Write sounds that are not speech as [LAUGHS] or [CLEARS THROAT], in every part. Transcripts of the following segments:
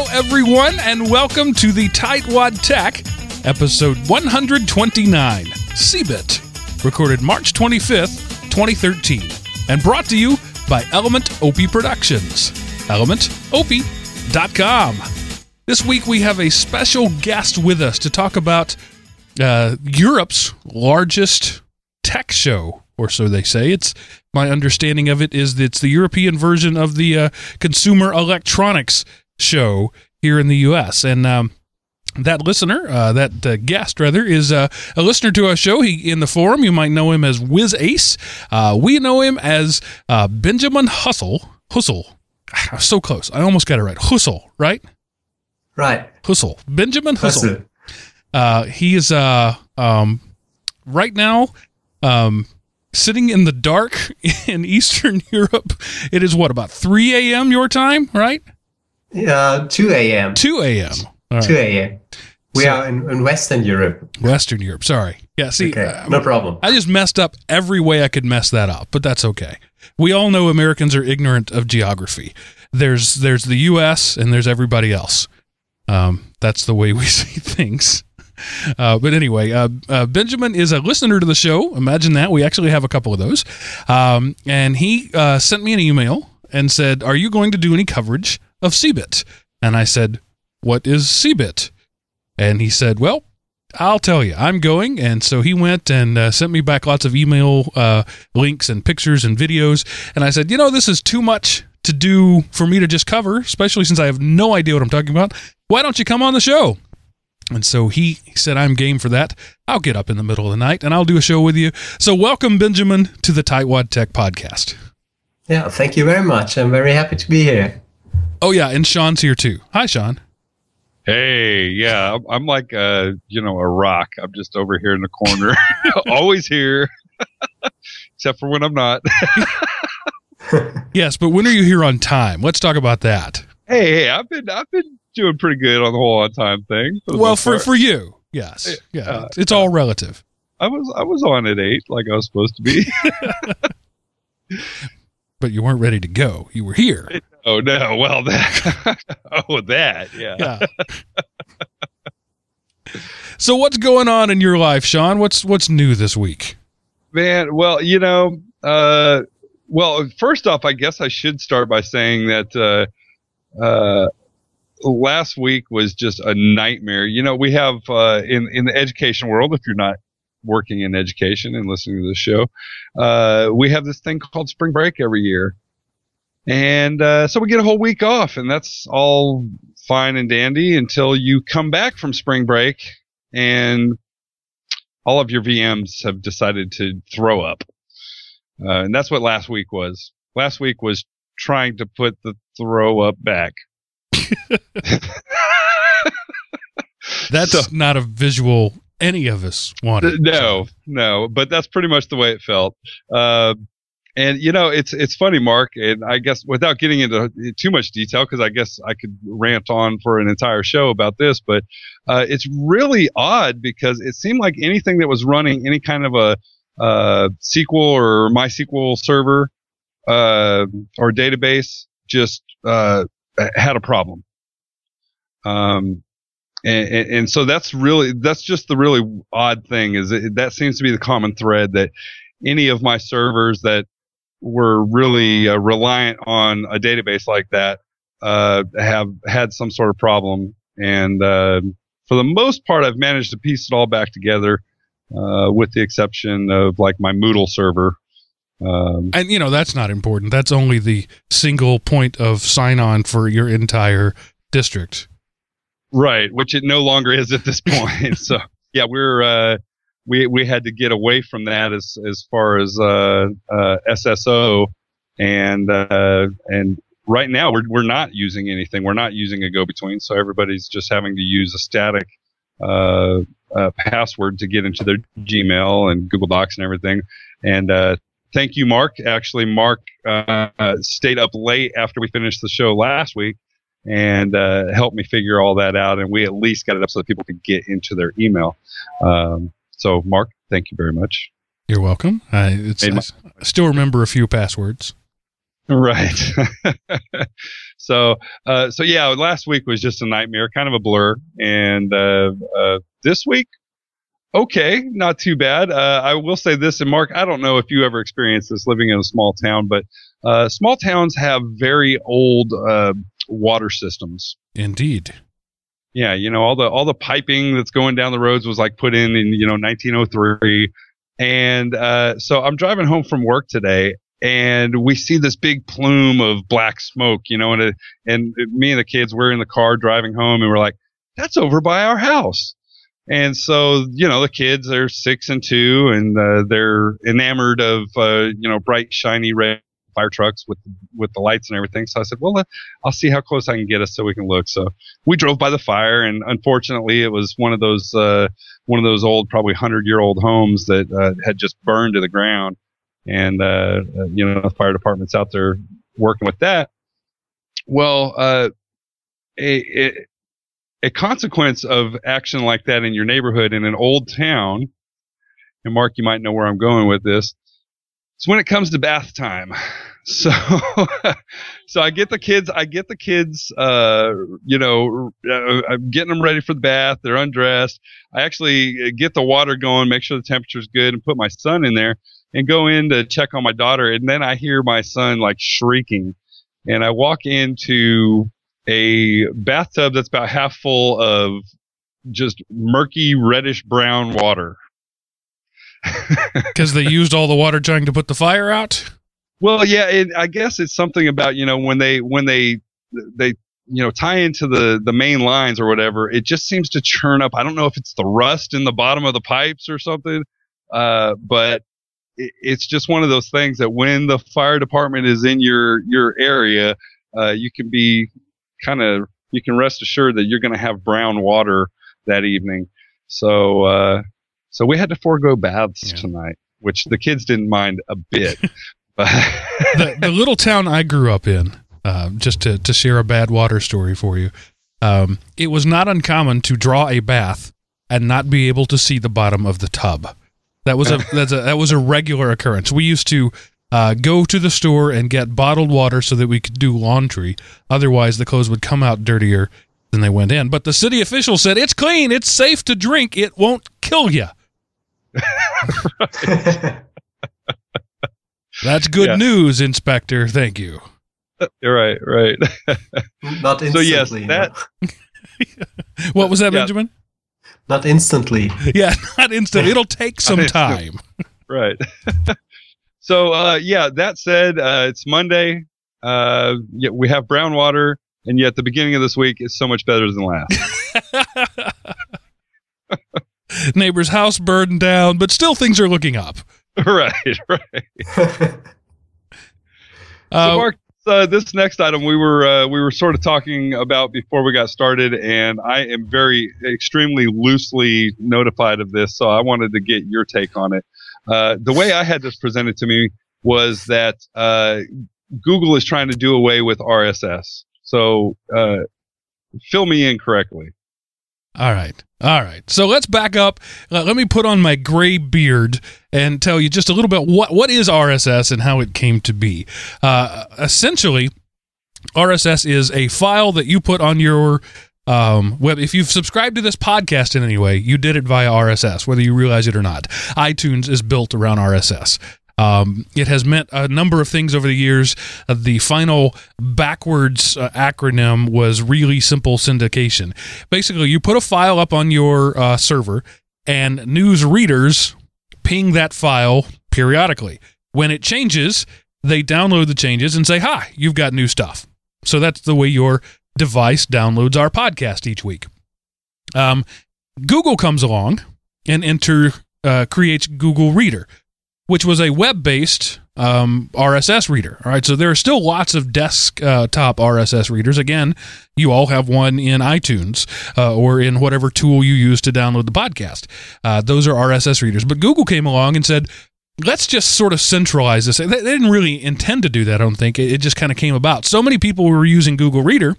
Hello, everyone, and welcome to the Tightwad Tech, episode 129, CeBIT, recorded March 25th, 2013, and brought to you by Element Opie Productions. ElementOpie.com. This week we have a special guest with us to talk about uh, Europe's largest tech show, or so they say. It's my understanding of it is that it's the European version of the uh, Consumer Electronics show here in the U.S. And um, that listener, uh, that uh, guest rather, is uh, a listener to our show. He in the forum. You might know him as Wiz Ace. Uh, we know him as uh, Benjamin Hustle. Hustle. [SIGHS] So close. I almost got it right. Hustle, right? Right. Hustle. Benjamin Hustle. Uh, he is uh, um, right now um, sitting in the dark [LAUGHS] in Eastern Europe. It is what about 3 a.m. your time, right? Uh, 2 a.m. 2 a.m. All 2 a.m. We So- are in, in Western Europe. Western Europe. Sorry. Yeah. See, Okay, uh, no problem. I just messed up every way I could mess that up, but that's okay. We all know Americans are ignorant of geography. There's there's the U.S. and there's everybody else. Um, that's the way we [LAUGHS] see things. Uh, but anyway, uh, uh, Benjamin is a listener to the show. Imagine that. We actually have a couple of those. Um, and he uh, sent me an email and said, Are you going to do any coverage of CeBIT? And I said, What is CeBIT? And he said, Well, I'll tell you, I'm going. And so he went and uh, sent me back lots of email uh, links and pictures and videos. And I said, You know, this is too much to do for me to just cover, especially since I have no idea what I'm talking about. Why don't you come on the show? And so he said, I'm game for that. I'll get up in the middle of the night and I'll do a show with you. So welcome, Benjamin, to the Tightwad Tech podcast. Yeah, thank you very much. I'm very happy to be here. Oh, yeah. And Sean's here too. Hi, Sean. Hey, yeah, I'm, I'm like uh, you know, a rock. I'm just over here in the corner, [LAUGHS] always here, [LAUGHS] except for when I'm not. [LAUGHS] Yes, but when are you here on time? Let's talk about that. hey, hey, I've been I've been doing pretty good on the whole on time thing. for Well, for, part. for you, yes. Yeah. Uh, it's all relative. I was I was on at eight, like I was supposed to be. But you weren't ready to go. You were here. [LAUGHS] oh no, well that [LAUGHS] oh that yeah. Yeah. so what's going on in your life, Sean? What's what's new this week? Man, well, you know, uh, well, first off, I guess I should start by saying that uh, uh, last week was just a nightmare. You know, we have uh, in in the education world, if you're not working in education and listening to the show, uh, we have this thing called spring break every year, and uh, so we get a whole week off, and that's all fine and dandy until you come back from spring break and all of your VMs have decided to throw up. Uh, and that's what last week was. Last week was trying to put the throw up back. [LAUGHS] That's So- not a visual any of us wanted. no, no, but that's pretty much the way it felt. Uh, and you know, it's it's funny, Mark, and I guess without getting into too much detail, because I guess I could rant on for an entire show about this, but uh, it's really odd because it seemed like anything that was running any kind of a uh, SQL or MySQL server uh, or database just uh, had a problem. Um, and, and, and so that's really that's just the really odd thing is it, that seems to be the common thread that any of my servers that were really uh, reliant on a database like that uh, have had some sort of problem and uh, for the most part I've managed to piece it all back together uh, with the exception of like my Moodle server um, And you know, that's not important. That's only the single point of sign on for your entire district. Right, which it no longer is at this [LAUGHS] point. so yeah, we're uh, we we had to get away from that as as far as uh, uh, SSO and uh, and right now we're we're not using anything. We're not using a go between. So everybody's just having to use a static uh, uh, password to get into their Gmail and Google Docs and everything. And uh, thank you, Mark. Actually, Mark stayed up late after we finished the show last week and uh, helped me figure all that out. And we at least got it up so that people could get into their email. Um, so, Mark, thank you very much. You're welcome. I, it's, my- I still remember a few passwords. Right. [LAUGHS] so, uh, so yeah, last week was just a nightmare, kind of a blur, and uh, uh, this week, okay, not too bad. Uh, I will say this, and Mark, I don't know if you ever experienced this living in a small town, but uh, small towns have very old uh, water systems. Indeed. Yeah, you know all the all the piping that's going down the roads was like put in in you know 1903, and uh, so I'm driving home from work today, and we see this big plume of black smoke, you know, and it, and me and the kids we're in the car driving home, and we're like, that's over by our house. And so, you know, the kids are six and two, and uh, they're enamored of, uh, you know, bright, shiny red fire trucks with with the lights and everything. So I said, well, I'll see how close I can get us so we can look. So we drove by the fire, and unfortunately, it was one of those uh, one of those old, probably hundred year old homes that uh, had just burned to the ground. And uh, uh, you know, the fire department's out there working with that. Well, uh, a a consequence of action like that in your neighborhood in an old town, and Mark, you might know where I'm going with this. It's when it comes to bath time. So, [LAUGHS] so I get the kids, I get the kids, uh, you know, uh, I'm getting them ready for the bath. They're undressed. I actually get the water going, make sure the temperature's good and put my son in there and go in to check on my daughter. And then I hear my son like shrieking and I walk into a bathtub that's about half full of just murky reddish brown water. [LAUGHS] Because they used all the water trying to put the fire out. Well, yeah, it, I guess it's something about you know when they when they they you know tie into the the main lines or whatever. It just seems to churn up. I don't know if it's the rust in the bottom of the pipes or something, uh, but it, it's just one of those things that when the fire department is in your your area, uh, you can be kind of you can rest assured that you're going to have brown water that evening. So uh, so we had to forego baths Yeah. tonight, which the kids didn't mind a bit. [LAUGHS] but [LAUGHS] the, the little town I grew up in, uh, just to, to share a bad water story for you, um, it was not uncommon to draw a bath and not be able to see the bottom of the tub. That was a [LAUGHS] that's a that was a regular occurrence. We used to uh, go to the store and get bottled water so that we could do laundry. Otherwise, the clothes would come out dirtier than they went in. But the city official said it's clean, it's safe to drink, it won't kill you. [LAUGHS] That's good Yeah. news, Inspector. Thank you. You're right, right. [LAUGHS] Not instantly. So, yes, that- [LAUGHS] What was that, Yeah. Benjamin? Not instantly. [LAUGHS] Yeah, not instantly. It'll take some time. right. so uh, yeah, that said, uh, it's Monday. Uh, yeah, we have brown water, and yet the beginning of this week is so much better than last. Neighbor's house burned down, but still things are looking up. [LAUGHS] right, right. [LAUGHS] Uh, so Mark, uh, this next item we were uh, we were sort of talking about before we got started, and I am very extremely loosely notified of this, so I wanted to get your take on it. Uh, the way I had this presented to me was that uh, Google is trying to do away with RSS. So uh, fill me in correctly. all right. All right. So let's back up. Uh, let me put on my gray beard and tell you just a little bit what, what is RSS and how it came to be. Uh, essentially, RSS is a file that you put on your um, web. If you've subscribed to this podcast in any way, you did it via RSS, whether you realize it or not. iTunes is built around RSS. Um, it has meant a number of things over the years. Uh, the final backwards uh, acronym was really simple syndication. Basically, you put a file up on your uh, server, and news readers ping that file periodically. When it changes, they download the changes and say, Hi, you've got new stuff. So that's the way your device downloads our podcast each week. Um, Google comes along and enter uh, creates Google Reader, which was a web-based um, RSS reader. All right, so there are still lots of desktop RSS readers. Again, you all have one in iTunes uh, or in whatever tool you use to download the podcast. Uh, those are RSS readers. But Google came along and said, let's just sort of centralize this. They, didn't really intend to do that, I don't think. It just kind of came about. So many people were using Google Reader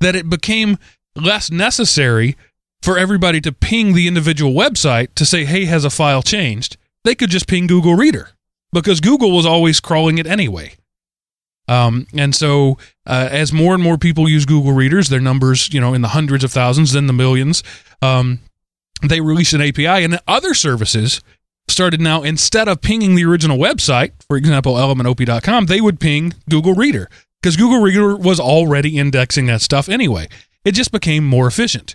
that it became less necessary for everybody to ping the individual website to say, hey, has a file changed? They could just ping Google Reader because Google was always crawling it anyway. Um, and so, uh, as more and more people use Google Readers, their numbers, you know, in the hundreds of thousands, then the millions, um, they released an API, and other services started now instead of pinging the original website, for example, elementop.com, they would ping Google Reader because Google Reader was already indexing that stuff anyway. It just became more efficient.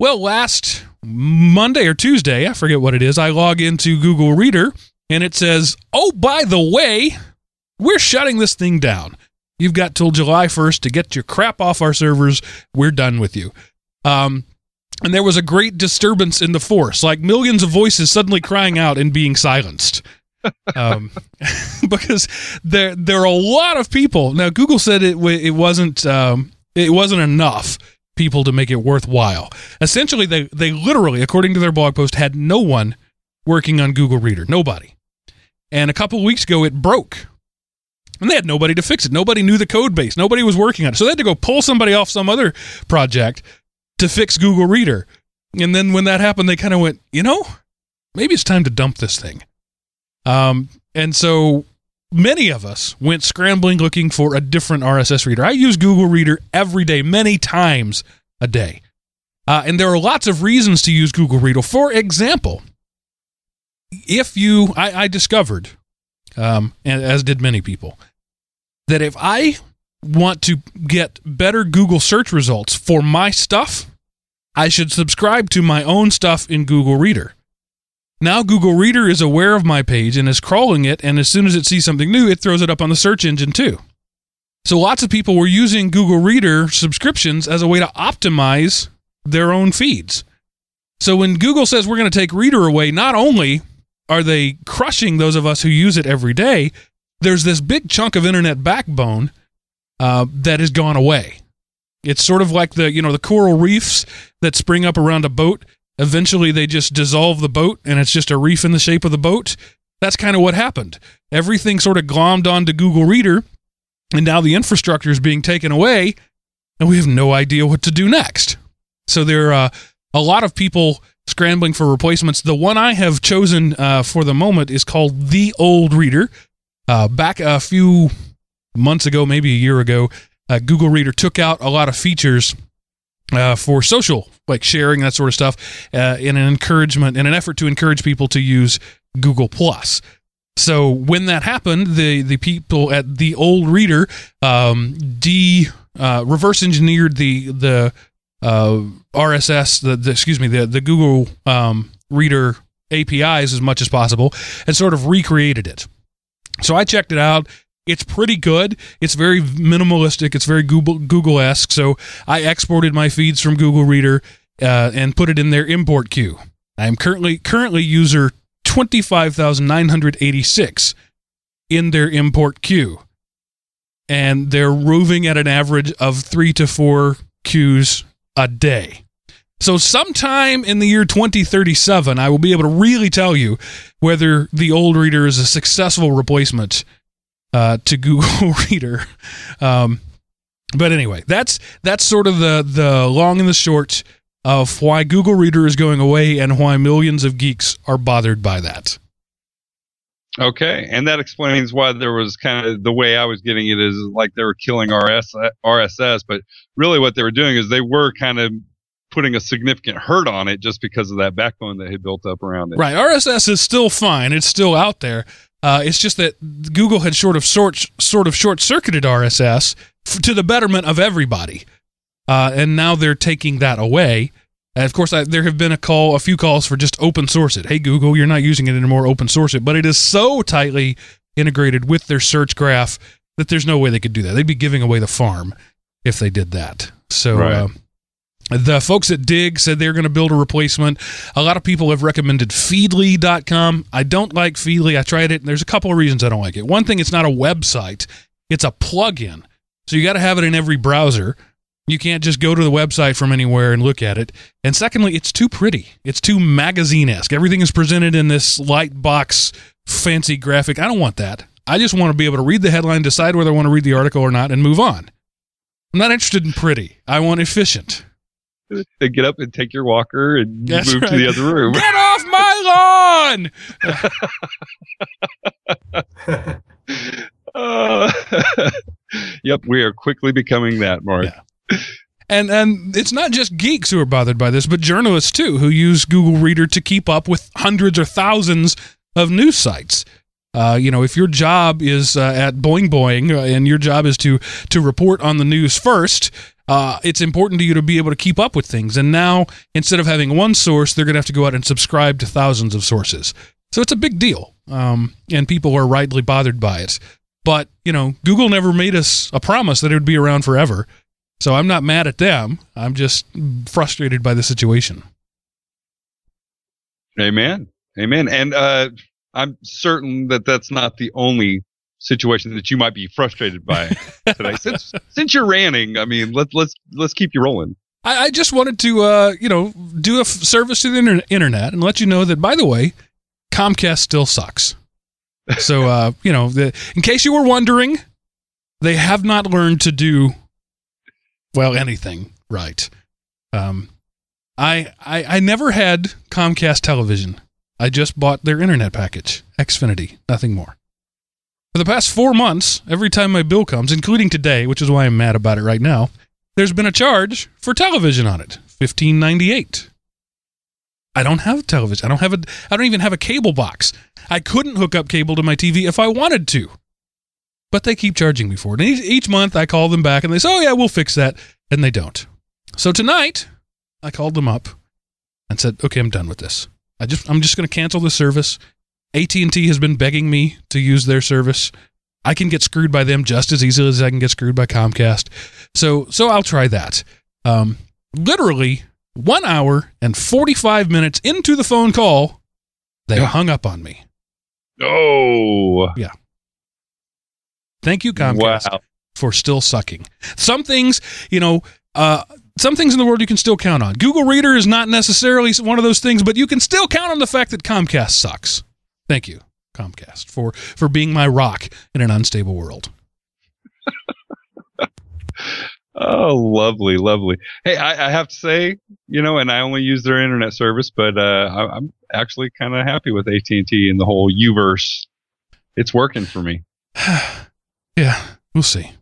Well, last Monday or Tuesday, I forget what it is, I log into Google Reader and it says, oh, by the way, we're shutting this thing down. You've got till July 1st to get your crap off our servers. We're done with you. Um, and there was a great disturbance in the force, like millions of voices suddenly crying out and being silenced. um, [LAUGHS] because there there are a lot of people now. Google said it it wasn't um, it wasn't enough people to make it worthwhile. Essentially, they they literally, according to their blog post, had no one working on Google Reader, nobody. And a couple weeks ago, it broke. And they had nobody to fix it. Nobody knew the code base. Nobody was working on it. So they had to go pull somebody off some other project to fix Google Reader. And then when that happened, they kind of went, you know, maybe it's time to dump this thing. Um, and so many of us went scrambling looking for a different RSS reader. I use Google Reader every day, many times a day. Uh, and there are lots of reasons to use Google Reader. For example, if you, I, I discovered, um, and as did many people, that if I want to get better Google search results for my stuff, I should subscribe to my own stuff in Google Reader. Now Google Reader is aware of my page and is crawling it, and as soon as it sees something new, it throws it up on the search engine too. So lots of people were using Google Reader subscriptions as a way to optimize their own feeds. So when Google says we're going to take Reader away, not only are they crushing those of us who use it every day, there's this big chunk of internet backbone uh, that has gone away. It's sort of like the you know the coral reefs that spring up around a boat. Eventually, they just dissolve the boat, and it's just a reef in the shape of the boat. That's kind of what happened. Everything sort of glommed onto Google Reader, and now the infrastructure is being taken away, and we have no idea what to do next. So there are uh, a lot of people scrambling for replacements. The one I have chosen uh, for the moment is called The Old Reader. Uh, back a few months ago, maybe a year ago, uh, Google Reader took out a lot of features uh, for social, like sharing that sort of stuff, uh, in an encouragement, in an effort to encourage people to use Google Plus. So when that happened, the the people at the old reader um, de uh, reverse engineered the the uh, RSS, the, the, excuse me, the the Google um, Reader APIs as much as possible, and sort of recreated it. So I checked it out. It's pretty good. It's very minimalistic. It's very Google Google esque. So I exported my feeds from Google Reader uh, and put it in their import queue. I am currently currently user twenty five thousand nine hundred eighty six in their import queue, and they're roving at an average of three to four queues a day. So, sometime in the year 2037, I will be able to really tell you whether the old reader is a successful replacement uh, to Google [LAUGHS] Reader. Um, but anyway, that's that's sort of the the long and the short of why Google Reader is going away and why millions of geeks are bothered by that. Okay, and that explains why there was kind of the way I was getting it is like they were killing RS, RSS, but really what they were doing is they were kind of putting a significant hurt on it just because of that backbone that had built up around it. Right. RSS is still fine. It's still out there. Uh, it's just that Google had sort of short, sort of short circuited RSS f- to the betterment of everybody, uh, and now they're taking that away. And of course, I, there have been a call, a few calls for just open source it. Hey, Google, you're not using it anymore. Open source it, but it is so tightly integrated with their search graph that there's no way they could do that. They'd be giving away the farm if they did that. So. Right. Uh, the folks at Digg said they're going to build a replacement. A lot of people have recommended Feedly.com. I don't like Feedly. I tried it, and there's a couple of reasons I don't like it. One thing, it's not a website, it's a plugin. So you got to have it in every browser. You can't just go to the website from anywhere and look at it. And secondly, it's too pretty. It's too magazine esque. Everything is presented in this light box, fancy graphic. I don't want that. I just want to be able to read the headline, decide whether I want to read the article or not, and move on. I'm not interested in pretty. I want efficient. Get up and take your walker and [LAUGHS] That's move right. to the other room. Get off my lawn! [LAUGHS] Uh, [LAUGHS] Yep, we are quickly becoming that, Mark. Yeah. And and it's not just geeks who are bothered by this, but journalists too, who use Google Reader to keep up with hundreds or thousands of news sites. Uh, you know, if your job is uh, at Boing Boing uh, and your job is to to report on the news first, uh, it's important to you to be able to keep up with things. And now, instead of having one source, they're going to have to go out and subscribe to thousands of sources. So it's a big deal, um, and people are rightly bothered by it. But you know, Google never made us a promise that it would be around forever. So I'm not mad at them. I'm just frustrated by the situation. Amen. Amen. And uh, I'm certain that that's not the only situation that you might be frustrated by [LAUGHS] today. since since you're ranting, I mean, let's let's let's keep you rolling. I, I just wanted to, uh, you know, do a f- service to the inter- internet and let you know that, by the way, Comcast still sucks. So, [LAUGHS] uh, you know, the, in case you were wondering, they have not learned to do well anything right. Um, I, I I never had Comcast television. I just bought their internet package, Xfinity, nothing more. For the past four months, every time my bill comes, including today, which is why I'm mad about it right now, there's been a charge for television on it, fifteen ninety eight. I don't have television. I don't have a. I don't even have a cable box. I couldn't hook up cable to my TV if I wanted to, but they keep charging me for it. And each, each month I call them back and they say, "Oh yeah, we'll fix that," and they don't. So tonight I called them up and said, "Okay, I'm done with this. I just I'm just going to cancel the service. AT&T has been begging me to use their service. I can get screwed by them just as easily as I can get screwed by Comcast. So so I'll try that. Um, literally one hour and 45 minutes into the phone call, they Yeah. hung up on me. Oh, Yeah. Thank you, Comcast, wow. for still sucking. Some things, you know, uh, some things in the world you can still count on. Google Reader is not necessarily one of those things, but you can still count on the fact that Comcast sucks. Thank you, Comcast, for for being my rock in an unstable world. [LAUGHS] Oh, lovely, lovely. Hey, I, I have to say, you know, and I only use their internet service, but uh, I, I'm actually kind of happy with AT and T and the whole Uverse. It's working for me. [SIGHS] yeah, we'll see.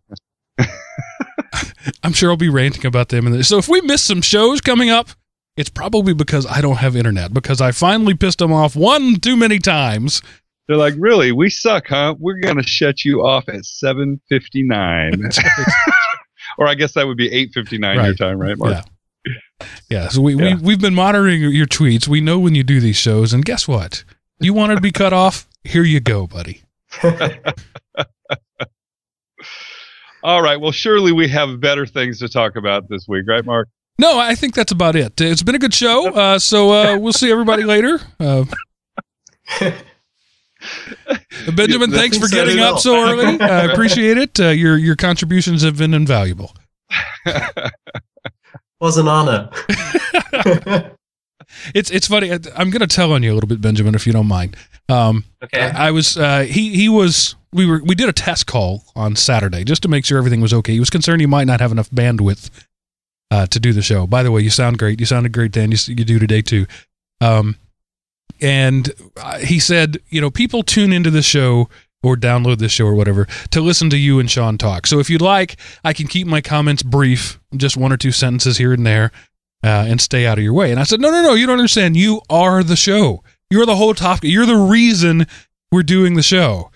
I'm sure I'll be ranting about them. And so if we miss some shows coming up, it's probably because I don't have internet because I finally pissed them off one too many times. They're like, really? We suck, huh? We're gonna shut you off at seven fifty nine, [LAUGHS] [LAUGHS] or I guess that would be eight fifty nine your time, right, Mark? Yeah. Yeah. So we, Yeah. we we've been monitoring your tweets. We know when you do these shows, and guess what? You wanted to be cut off? Here you go, buddy. [LAUGHS] All right. Well, surely we have better things to talk about this week, right, Mark? No, I think that's about it. It's been a good show. Uh, so uh, we'll see everybody [LAUGHS] later. Uh, [LAUGHS] Benjamin, Yeah, thanks for getting up well. so early. [LAUGHS] I appreciate it. Uh, your your contributions have been invaluable. was an honor. It's it's funny. I- I'm going to tell on you a little bit, Benjamin, if you don't mind. Um, okay. I, I was uh, he he was we were we did a test call on Saturday just to make sure everything was okay. He was concerned you might not have enough bandwidth uh, to do the show. By the way, you sound great. You sounded great, Dan. You, you do today too. Um, and uh, he said, you know, people tune into the show or download this show or whatever to listen to you and Sean talk. So if you'd like, I can keep my comments brief, just one or two sentences here and there, uh, and stay out of your way. And I said, no, no, no, you don't understand. You are the show. You're the whole topic. You're the reason we're doing the show.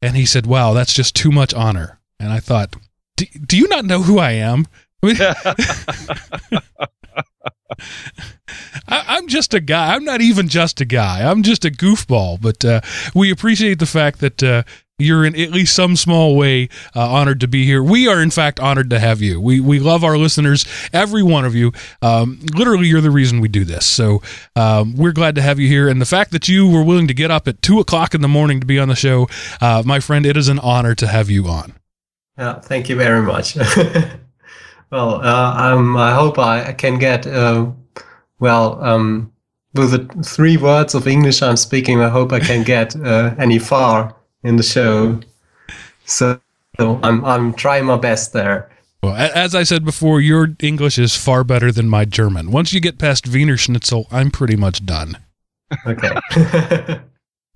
And he said, wow, that's just too much honor. And I thought, do, you not know who I am? I mean, [LAUGHS] I, I'm just a guy. I'm not even just a guy. I'm just a goofball. But uh, we appreciate the fact that uh, you're in at least some small way uh, honored to be here. We are, in fact, honored to have you. We we love our listeners, every one of you. Um, literally, you're the reason we do this. So um, we're glad to have you here. And the fact that you were willing to get up at two o'clock in the morning to be on the show, uh, my friend, it is an honor to have you on. Yeah, thank you very much. [LAUGHS] well, uh, um, I hope I, can get, uh, well, um, with the three words of English I'm speaking, I hope I can get uh, any far in the show. So, so I'm, I'm trying my best there. Well, as I said before, your English is far better than my German. Once you get past Wiener Schnitzel, I'm pretty much done. Okay. [LAUGHS] [LAUGHS]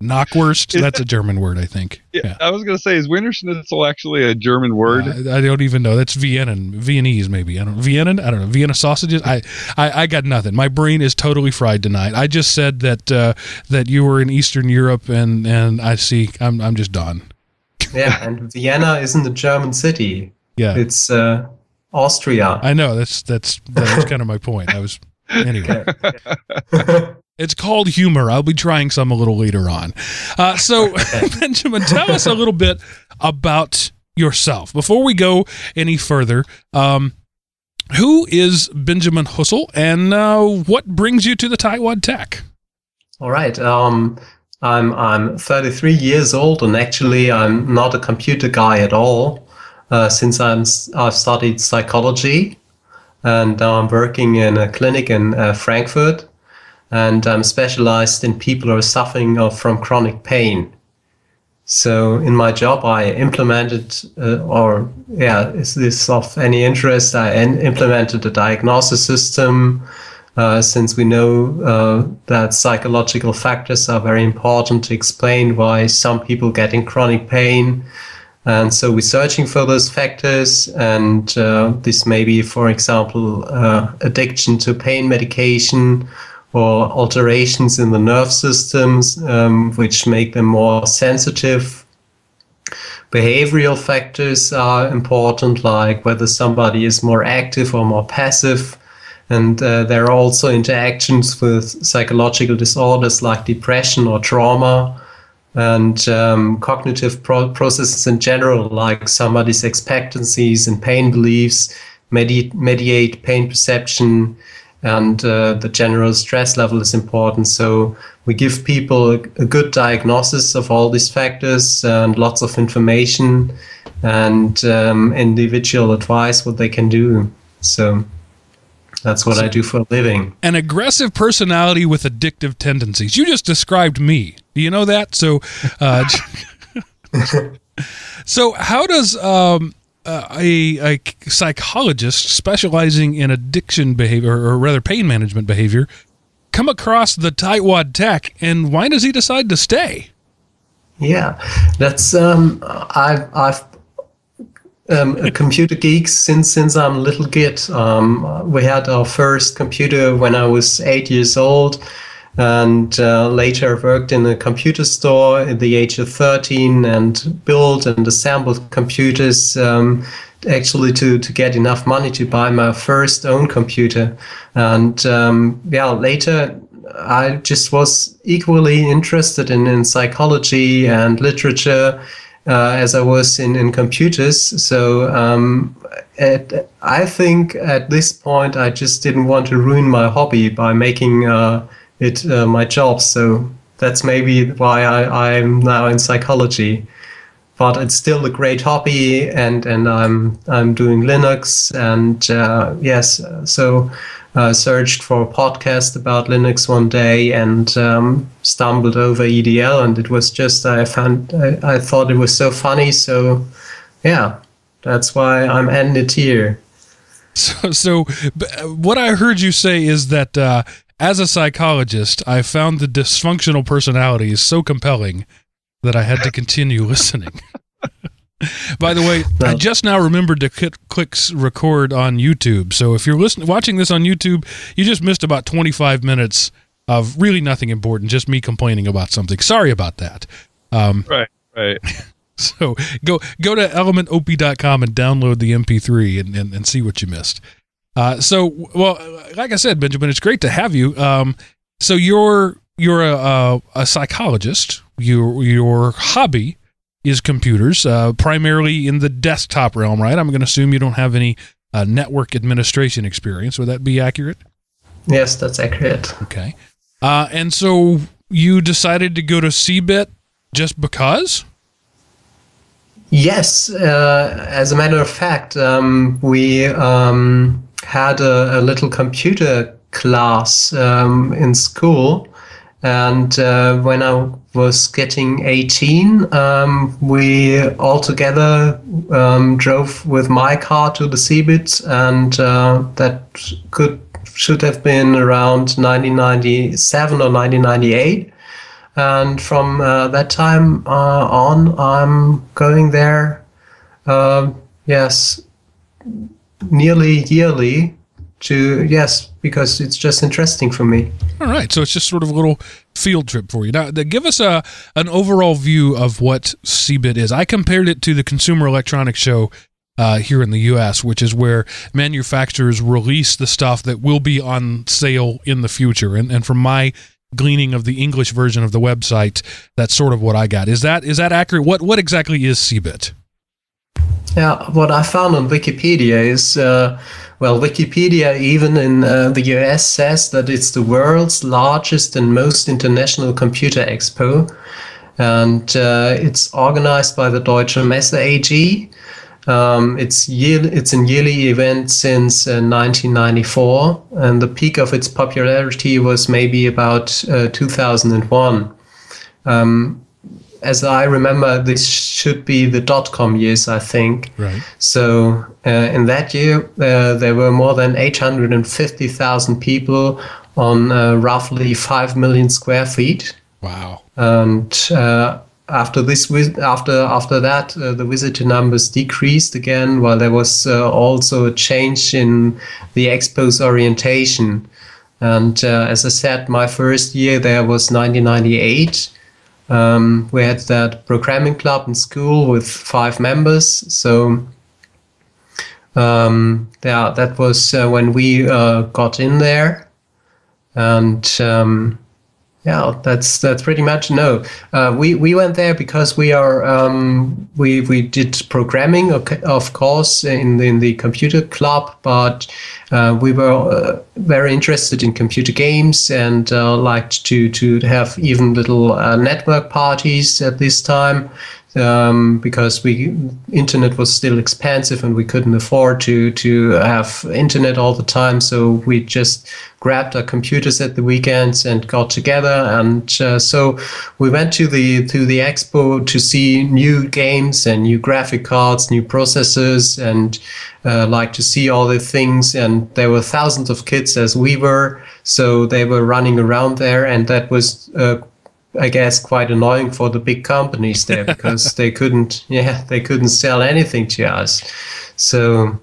Knockwurst. [LAUGHS] That's a German word, I think. Yeah, yeah. I was going to say, is Wiener Schnitzel actually a German word? Uh, I don't even know. That's Vienna, Viennese, maybe. I don't Vienna. I don't know. Vienna sausages. I, I, I got nothing. My brain is totally fried tonight. I just said that uh, that you were in Eastern Europe, and and I see. I'm I'm just done. [LAUGHS] Yeah, and Vienna isn't a German city. Yeah, it's uh, Austria. I know. That's that's that's kind of my point. I was [LAUGHS] anyway. It's called humor. I'll be trying some a little later on. Uh, so, [LAUGHS] [LAUGHS] Benjamin, tell us a little bit about yourself before we go any further. Um, who is Benjamin Hussel, and uh, what brings you to the Tightwad Tech? All right. Um, I'm I'm 33 years old, and actually, I'm not a computer guy at all. Uh, since I'm I've studied psychology, and I'm working in a clinic in uh, Frankfurt and I'm specialized in people who are suffering from chronic pain. So in my job, I implemented, uh, or yeah, is this of any interest? I implemented a diagnosis system. Uh, since we know uh, that psychological factors are very important to explain why some people get in chronic pain. And so we're searching for those factors, and uh, this may be, for example, uh, addiction to pain medication or alterations in the nerve systems, um, which make them more sensitive. Behavioral factors are important, like whether somebody is more active or more passive. And uh, there are also interactions with psychological disorders like depression or trauma and um, cognitive pro- processes in general, like somebody's expectancies and pain beliefs, medi- mediate pain perception, and uh, the general stress level is important. So we give people a, a, good diagnosis of all these factors and lots of information and um, individual advice what they can do. So that's what so, I do for a living. An aggressive personality with addictive tendencies. You just described me. Do you know that? So, uh, [LAUGHS] [LAUGHS] so how does um, uh, a, a psychologist specializing in addiction behavior, or rather pain management behavior, come across the tightwad tech, and why does he decide to stay? Yeah, that's um, I've I've um, a computer geek since since I'm a little kid. Um, we had our first computer when I was eight years old and uh, later worked in a computer store at the age of 13 and built and assembled computers um, actually to, to get enough money to buy my first own computer. And um, yeah, later I just was equally interested in, in psychology and literature. Uh, as I was in, in computers. So um, at, I think at this point I just didn't want to ruin my hobby by making uh, it uh, my job. So that's maybe why I, I'm now in psychology. But it's still a great hobby, and, and I'm I'm doing Linux, and uh, yes, so uh, searched for a podcast about Linux one day and um, stumbled over EDL, and it was just I found I, I thought it was so funny, so yeah, that's why I'm ending it here. So, so what I heard you say is that uh, as a psychologist, I found the dysfunctional personalities so compelling that I had to continue [LAUGHS] listening. [LAUGHS] By the way, I just now remembered to click, click record on YouTube. So if you're listening, watching this on YouTube, you just missed about 25 minutes of really nothing important, just me complaining about something. Sorry about that. Um, right, right. [LAUGHS] So go go to elementop.com and download the MP3 and, and, and see what you missed. Uh, so, well, like I said, Benjamin, it's great to have you. Um, so you're you're a, a, a, psychologist. Your your hobby is computers, uh, primarily in the desktop realm, right? I'm going to assume you don't have any uh, network administration experience. Would that be accurate? Yes, that's accurate. Okay. Uh, and so you decided to go to CeBIT just because? Yes, uh, as a matter of fact, um, we um, had a, a little computer class um, in school. And uh, when I was getting 18, um, we all together um, drove with my car to the CeBIT, and uh, that could should have been around 1997 or 1998. and from uh, that time uh, on, I'm going there. Um, yes, nearly yearly to yes because it's just interesting for me. All right so it's just sort of a little field trip for you. Now give us a an overall view of what CeBIT is. I compared it to the consumer electronics show uh, here in the us which is where manufacturers release the stuff that will be on sale in the future. And, and from my gleaning of the english version of the website that's sort of what i got. Is that is that accurate? What what exactly is cebit yeah, what I found on Wikipedia is, uh, well, Wikipedia, even in uh, the US, says that it's the world's largest and most international computer expo. And uh, it's organized by the Deutsche Messe AG. Um, it's, year, it's a yearly event since 1994, uh, and the peak of its popularity was maybe about uh, 2001. Um, as I remember, this should be the dot com years, I think. Right. So uh, in that year, uh, there were more than 850,000 people on uh, roughly 5 million square feet. Wow. And uh, after this, after after that, uh, the visitor numbers decreased again, while there was uh, also a change in the expo's orientation. And as I said, my first year there was 1998 um, we had that programming club in school with five members. So um, yeah, that was uh, when we uh, got in there, and um, yeah, that's that's pretty much no. Uh, we we went there because we are um, we we did programming, of course, in the, in the computer club, but uh, we were uh, very interested in computer games and uh, liked to to have even little uh, network parties at this time um, because we internet was still expensive and we couldn't afford to to have internet all the time. So we just grabbed our computers at the weekends and got together. And uh, so we went to the to the expo to see new games and new graphic cards, new processors, and uh, like to see all the things. And there were thousands of kids as we were, so they were running around there, and that was uh, I guess quite annoying for the big companies there [LAUGHS] because they couldn't yeah they couldn't sell anything to us. So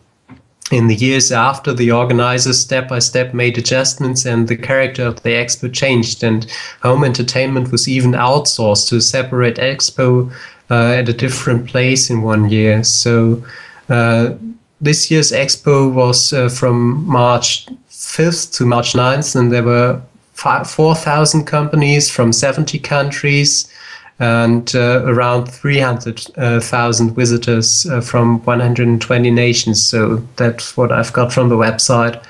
in the years after the organizers step by step made adjustments and the character of the expo changed and home entertainment was even outsourced to a separate expo uh, at a different place in one year. So uh, this year's expo was uh, from march 5th to march 9th and there were 4,000 companies from 70 countries and uh, around 300,000 visitors uh, from 120 nations. So that's what I've got from the website.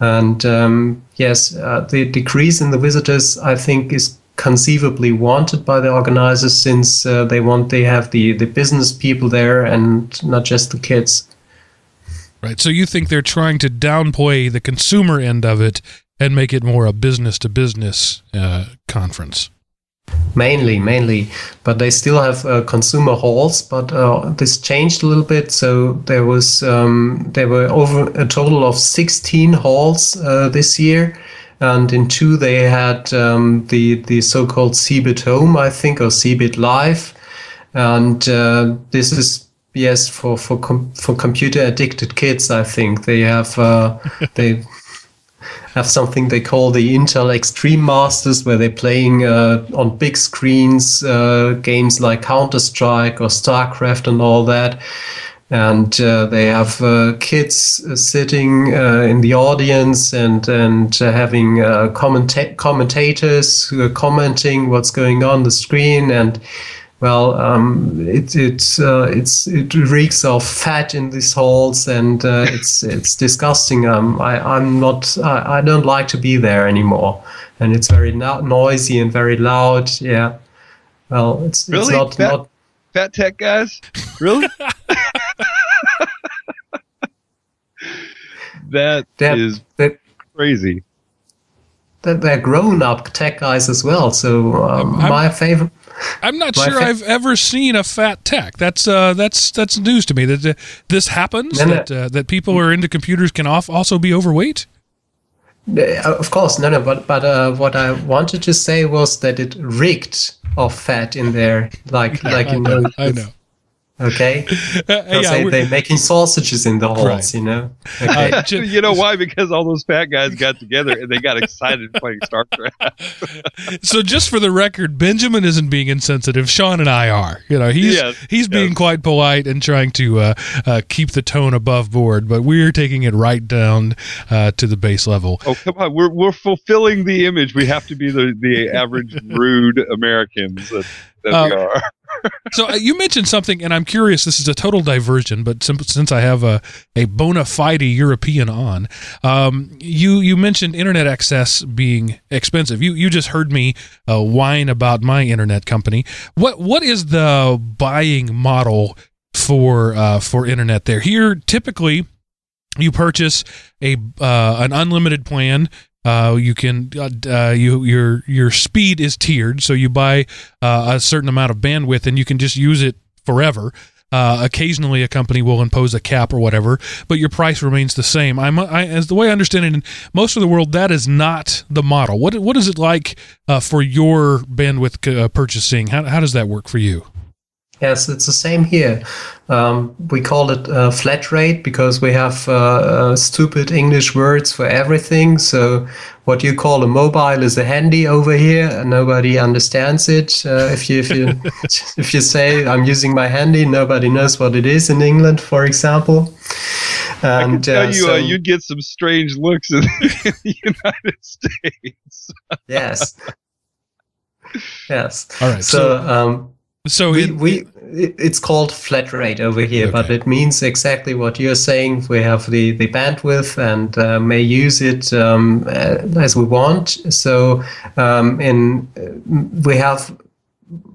And um, yes, uh, the decrease in the visitors, I think, is conceivably wanted by the organizers since uh, they want they have the, the business people there and not just the kids. Right. So you think they're trying to downplay the consumer end of it and make it more a business to business conference. Mainly, mainly, but they still have uh, consumer halls. But uh, this changed a little bit. So there was um, there were over a total of 16 halls uh, this year, and in two they had um, the the so-called Cebit Home, I think, or Cebit Live, and uh, this is yes for for com- for computer addicted kids. I think they have uh, they [LAUGHS] have something they call the Intel Extreme Masters, where they're playing uh, on big screens uh, games like Counter Strike or StarCraft and all that. And uh, they have uh, kids uh, sitting uh, in the audience and and having commenta- commentators who are commenting what's going on the screen and well, um, it it uh, it's it reeks of fat in these halls, and uh, [LAUGHS] it's it's disgusting. Um, I I'm not I, I don't like to be there anymore, and it's very no- noisy and very loud. Yeah, well, it's really it's not fat, not fat tech guys. Really? [LAUGHS] [LAUGHS] that they're, is they're, crazy. They're, they're grown up tech guys as well. So um, my favorite. I'm not sure I've ever seen a fat tech. That's uh, that's that's news to me. That uh, this happens. No. That uh, that people who are into computers can off also be overweight. Of course, no, no. But but uh, what I wanted to say was that it reeked of fat in there, like [LAUGHS] like I you know. know. I know. Okay, [LAUGHS] Uh, yeah, they, we're- they're making sausages in the halls, Right. you know. [LAUGHS] Okay. uh, ju- you know why? Because all those fat guys got together and they got excited playing StarCraft. [LAUGHS] so just for the record, Benjamin isn't being insensitive. Sean and I are. You know, he's Yes, he's being quite polite and trying to uh, uh, keep the tone above board, but we're taking it right down uh, to the base level. Oh come on, we're we're fulfilling the image. We have to be the the average rude Americans that, that we Uh, are. So uh, you mentioned something, and I'm curious. This is a total diversion, but sim- since I have a, a bona fide European on, um, you you mentioned internet access being expensive. You you just heard me uh, whine about my internet company. What what is the buying model for uh, for internet there? Here, typically, you purchase a uh, an unlimited plan. Uh, you can uh, uh, you your your speed is tiered, so you buy uh, a certain amount of bandwidth and you can just use it forever. Uh, occasionally, a company will impose a cap or whatever, but your price remains the same. I'm, I, as the way I understand it, in most of the world, that is not the model. What what is it like uh, for your bandwidth uh, purchasing? How how does that work for you? Yes, it's the same here. Um, we call it uh, flat rate because we have uh, uh, stupid English words for everything. So, what you call a mobile is a handy over here, and nobody understands it. Uh, if you if you [LAUGHS] if you say I'm using my handy, nobody knows what it is in England, for example. I can And tell uh, you, so- uh, you'd get some strange looks in [LAUGHS] the United States. yes, [LAUGHS] yes. All right, So. so um, so we, it, we it's called flat rate over here, but it means exactly what you're saying. We have the the bandwidth and uh, may use it um, uh, as we want. So um, in we have.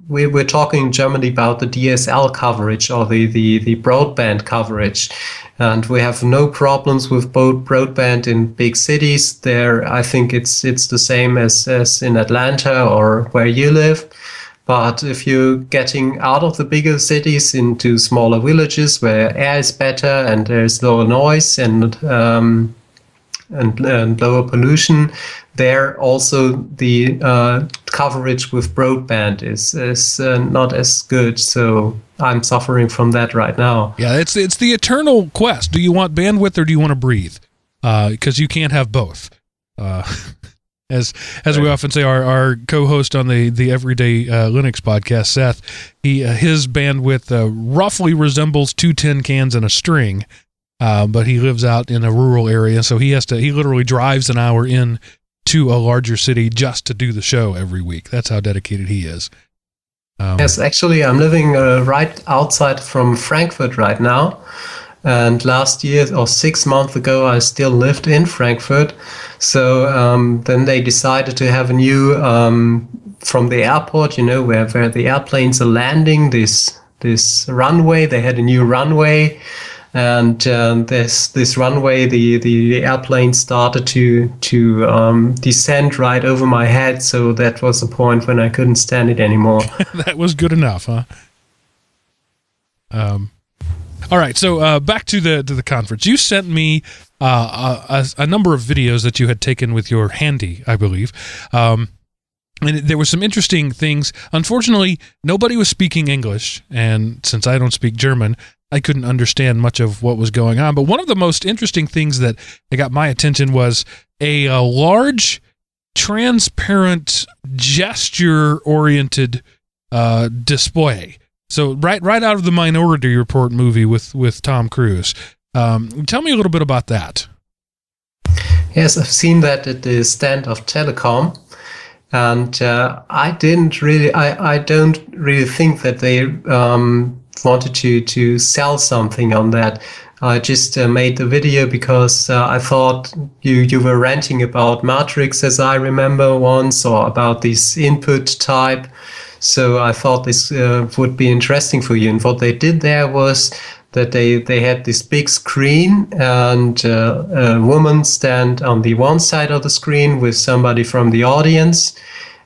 We, we're talking in Germany about the DSL coverage or the, the, the broadband coverage. And we have no problems with both broadband in big cities. There, I think it's it's the same as, as in Atlanta or where you live. But if you're getting out of the bigger cities into smaller villages where air is better and there's lower noise and um, and, and lower pollution, there also the uh, coverage with broadband is is uh, not as good. So I'm suffering from that right now. yeah, it's it's the eternal quest. Do you want bandwidth or do you want to breathe? Because you can't have both. [LAUGHS] As as we often say, our, our co-host on the the Everyday uh, Linux podcast, Seth, he uh, his bandwidth uh, roughly resembles two tin cans and a string, uh, but he lives out in a rural area, so he has to he literally drives an hour in to a larger city just to do the show every week. That's how dedicated he is. Um, Yes, actually, I'm living uh, right outside from Frankfurt right now. And last year or six months ago, I still lived in Frankfurt. So um, then they decided to have a new um, from the airport, you know, where, where the airplanes are landing. This this runway, they had a new runway, and um, this this runway, the, the airplane started to to um, descend right over my head. So that was the point when I couldn't stand it anymore. [LAUGHS] that was good enough, huh? Um, all right. So uh, back to the to the conference. You sent me uh, a, a number of videos that you had taken with your handy, I believe. Um, and there were some interesting things. Unfortunately, nobody was speaking English, and since I don't speak German, I couldn't understand much of what was going on. But one of the most interesting things that got my attention was a, a large, transparent, gesture-oriented uh, display. So right right out of the Minority Report movie with with Tom Cruise. Um, tell me a little bit about that. Yes, I've seen that at the stand of Telekom, and uh, I didn't really, I, I don't really think that they um, wanted to to sell something on that. I just uh, made the video because uh, I thought you you were ranting about Matrix, as I remember once, or about this input type. So I thought this uh, would be interesting for you. And what they did there was that they, they had this big screen and uh, a woman stand on the one side of the screen with somebody from the audience.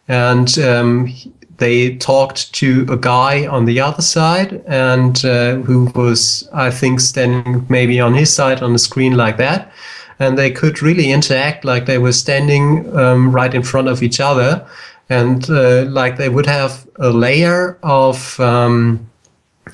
And um, they talked to a guy on the other side and uh, who was, I think, standing maybe on his side on the screen like that. and they could really interact like they were standing um, right in front of each other, and uh, like they would have a layer of um,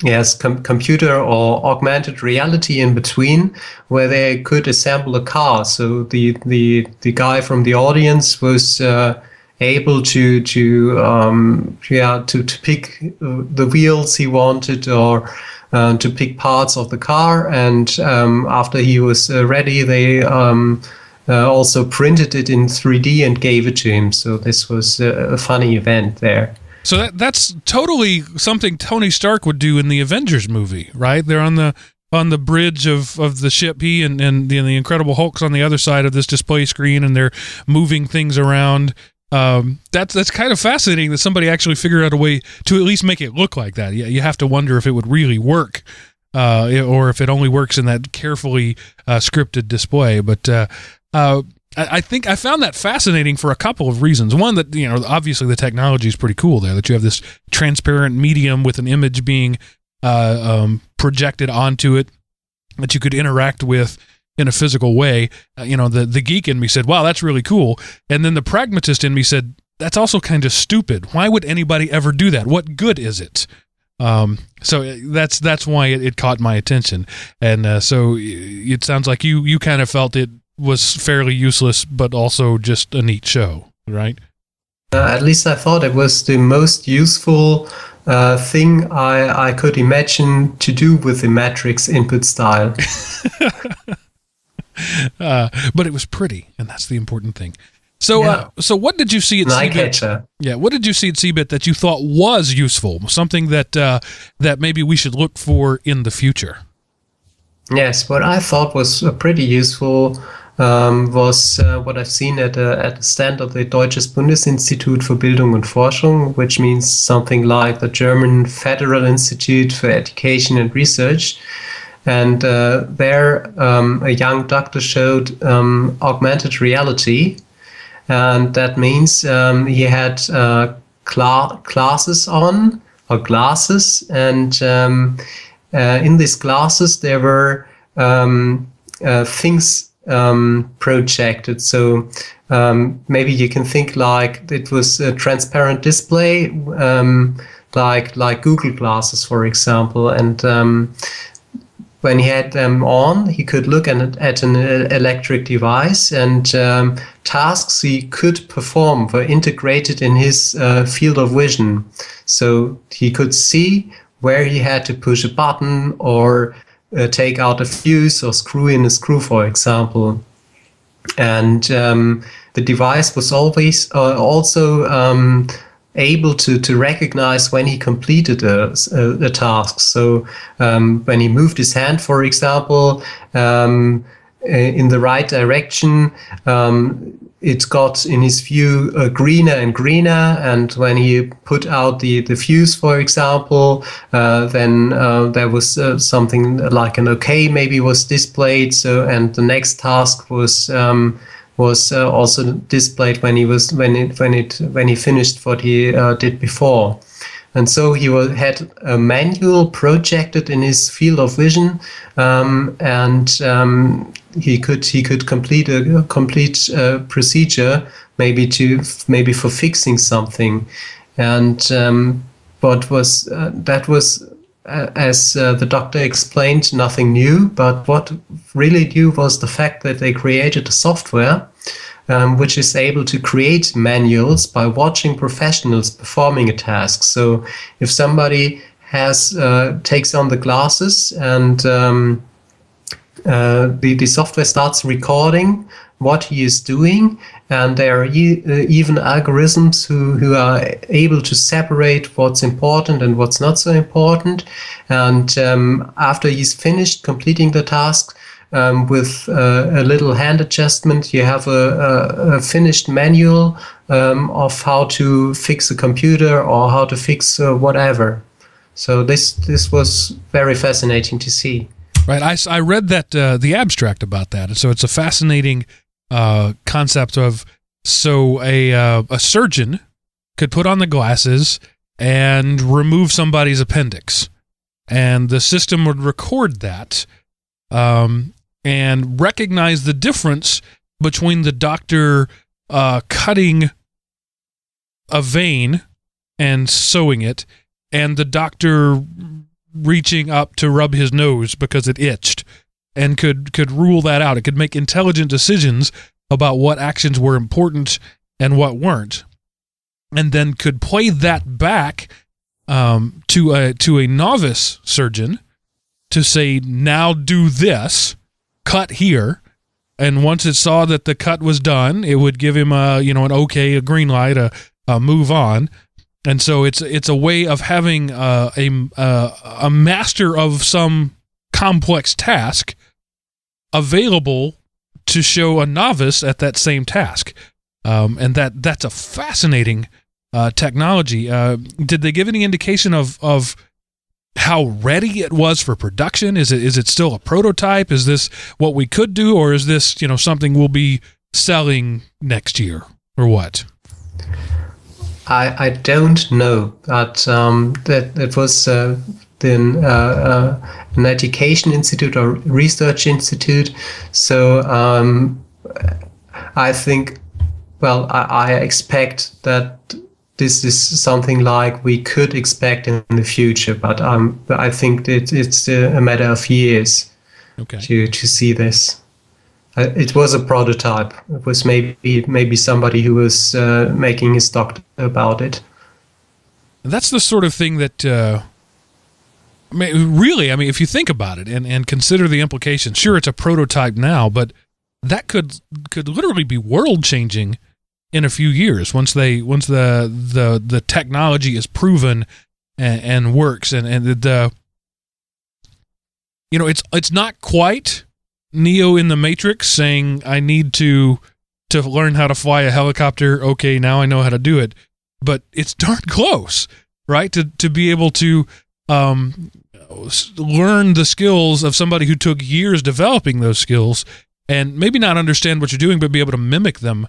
yes com- computer or augmented reality in between where they could assemble a car. So the the the guy from the audience was uh, able to to um, yeah to, to pick the wheels he wanted or uh, to pick parts of the car. And um, after he was uh, ready they um, uh, also printed it in 3D and gave it to him so this was a, a funny event there so that that's totally something Tony Stark would do in the Avengers movie, right? They're on the on the bridge of, of the ship. He and, and the, and the Incredible Hulk's on the other side of this display screen, and they're moving things around. Um, that's that's kind of fascinating that somebody actually figured out a way to at least make it look like that. You, you have to wonder if it would really work, uh, or if it only works in that carefully uh, scripted display. But uh, uh I think I found that fascinating for a couple of reasons. One that you know, obviously the technology is pretty cool there. That you have this transparent medium with an image being uh, um, projected onto it that you could interact with in a physical way. Uh, you know, the the geek in me said, "Wow, that's really cool," and then the pragmatist in me said, "That's also kind of stupid. Why would anybody ever do that? What good is it?" Um, so uh, that's that's why it, it caught my attention, and uh, so it sounds like you you kind of felt it was fairly useless, but also just a neat show, right? Uh, at least I thought it was the most useful uh, thing I, I could imagine to do with the Matrix input style. [LAUGHS] uh, but it was pretty, and that's the important thing. So, uh, yeah. so what did you see at CeBIT? Yeah, what did you see at CeBIT that you thought was useful? Something that uh, that maybe we should look for in the future. Yes, what I thought was pretty useful um, was uh, what I've seen at a, at a stand of the Deutsches Bundesinstitut für Bildung und Forschung, which means something like the German Federal Institute for Education and Research. And uh, there, um, a young doctor showed um, augmented reality. And that means um, he had uh, cl- classes on, or glasses. And um, uh, in these glasses, there were um, uh, things um, projected. So um, maybe you can think like it was a transparent display, um, like like Google Glasses, for example, and um, when he had them on, he could look at, at an electric device and um, tasks he could perform were integrated in his uh, field of vision. So he could see where he had to push a button or uh, take out a fuse or screw in a screw, for example. And um, the device was always uh, also um, able to, to recognize when he completed a, a, a task. So um, when he moved his hand, for example, um, in the right direction, um, it got in his view uh, greener and greener and when he put out the, the fuse for example uh, then uh, there was uh, something like an okay maybe was displayed. So and the next task was um, was uh, also displayed when he was when it when it when he finished what he uh, did before and so he was, had a manual projected in his field of vision, um, and um, he could he could complete a, a complete uh, procedure, maybe to maybe for fixing something, and um, what was uh, that was. Uh, as uh, the doctor explained, nothing new, but what really new was the fact that they created a software um, which is able to create manuals by watching professionals performing a task. So if somebody has uh, takes on the glasses and um, uh, the, the software starts recording what he is doing and there are e- uh, even algorithms who, who are able to separate what's important and what's not so important and um, after he's finished completing the task um, with uh, a little hand adjustment. You have a, a, a finished manual um, of how to fix a computer or how to fix uh, whatever. So this this was very fascinating to see. Right, I, I read that uh, the abstract about that, so it's a fascinating uh, concept of so a uh, a surgeon could put on the glasses and remove somebody's appendix, and the system would record that. Um, and recognize the difference between the doctor uh, cutting a vein and sewing it and the doctor reaching up to rub his nose because it itched and could could rule that out. It could make intelligent decisions about what actions were important and what weren't and then could play that back um, to a to a novice surgeon to say now do this cut here and once it saw that the cut was done it would give him a you know an okay a green light a, a move on. And so it's it's a way of having uh, a uh, a master of some complex task available to show a novice at that same task. Um, and that that's a fascinating uh, technology. Uh, did they give any indication of of how ready it was for production? Is it is it still a prototype? Is this what we could do or is this you know something we'll be selling next year or what? I, I don't know, but um, that it was uh, then uh, uh, an education institute or research institute. So um, I think, well, I, I expect that this is something like we could expect in the future, but um, I think that it's a matter of years okay to to see this. Uh, it was a prototype. It was maybe maybe somebody who was uh, making his doctor about it. That's the sort of thing that, uh, I mean, really, I mean, if you think about it and, and consider the implications, sure, it's a prototype now, but that could could literally be world changing in a few years once they once the the the technology is proven and, and works and and the you know it's it's not quite Neo in the Matrix saying I need to to learn how to fly a helicopter. Okay, now I know how to do it. But it's darn close, right? To to be able to um, learn the skills of somebody who took years developing those skills and maybe not understand what you're doing, but be able to mimic them.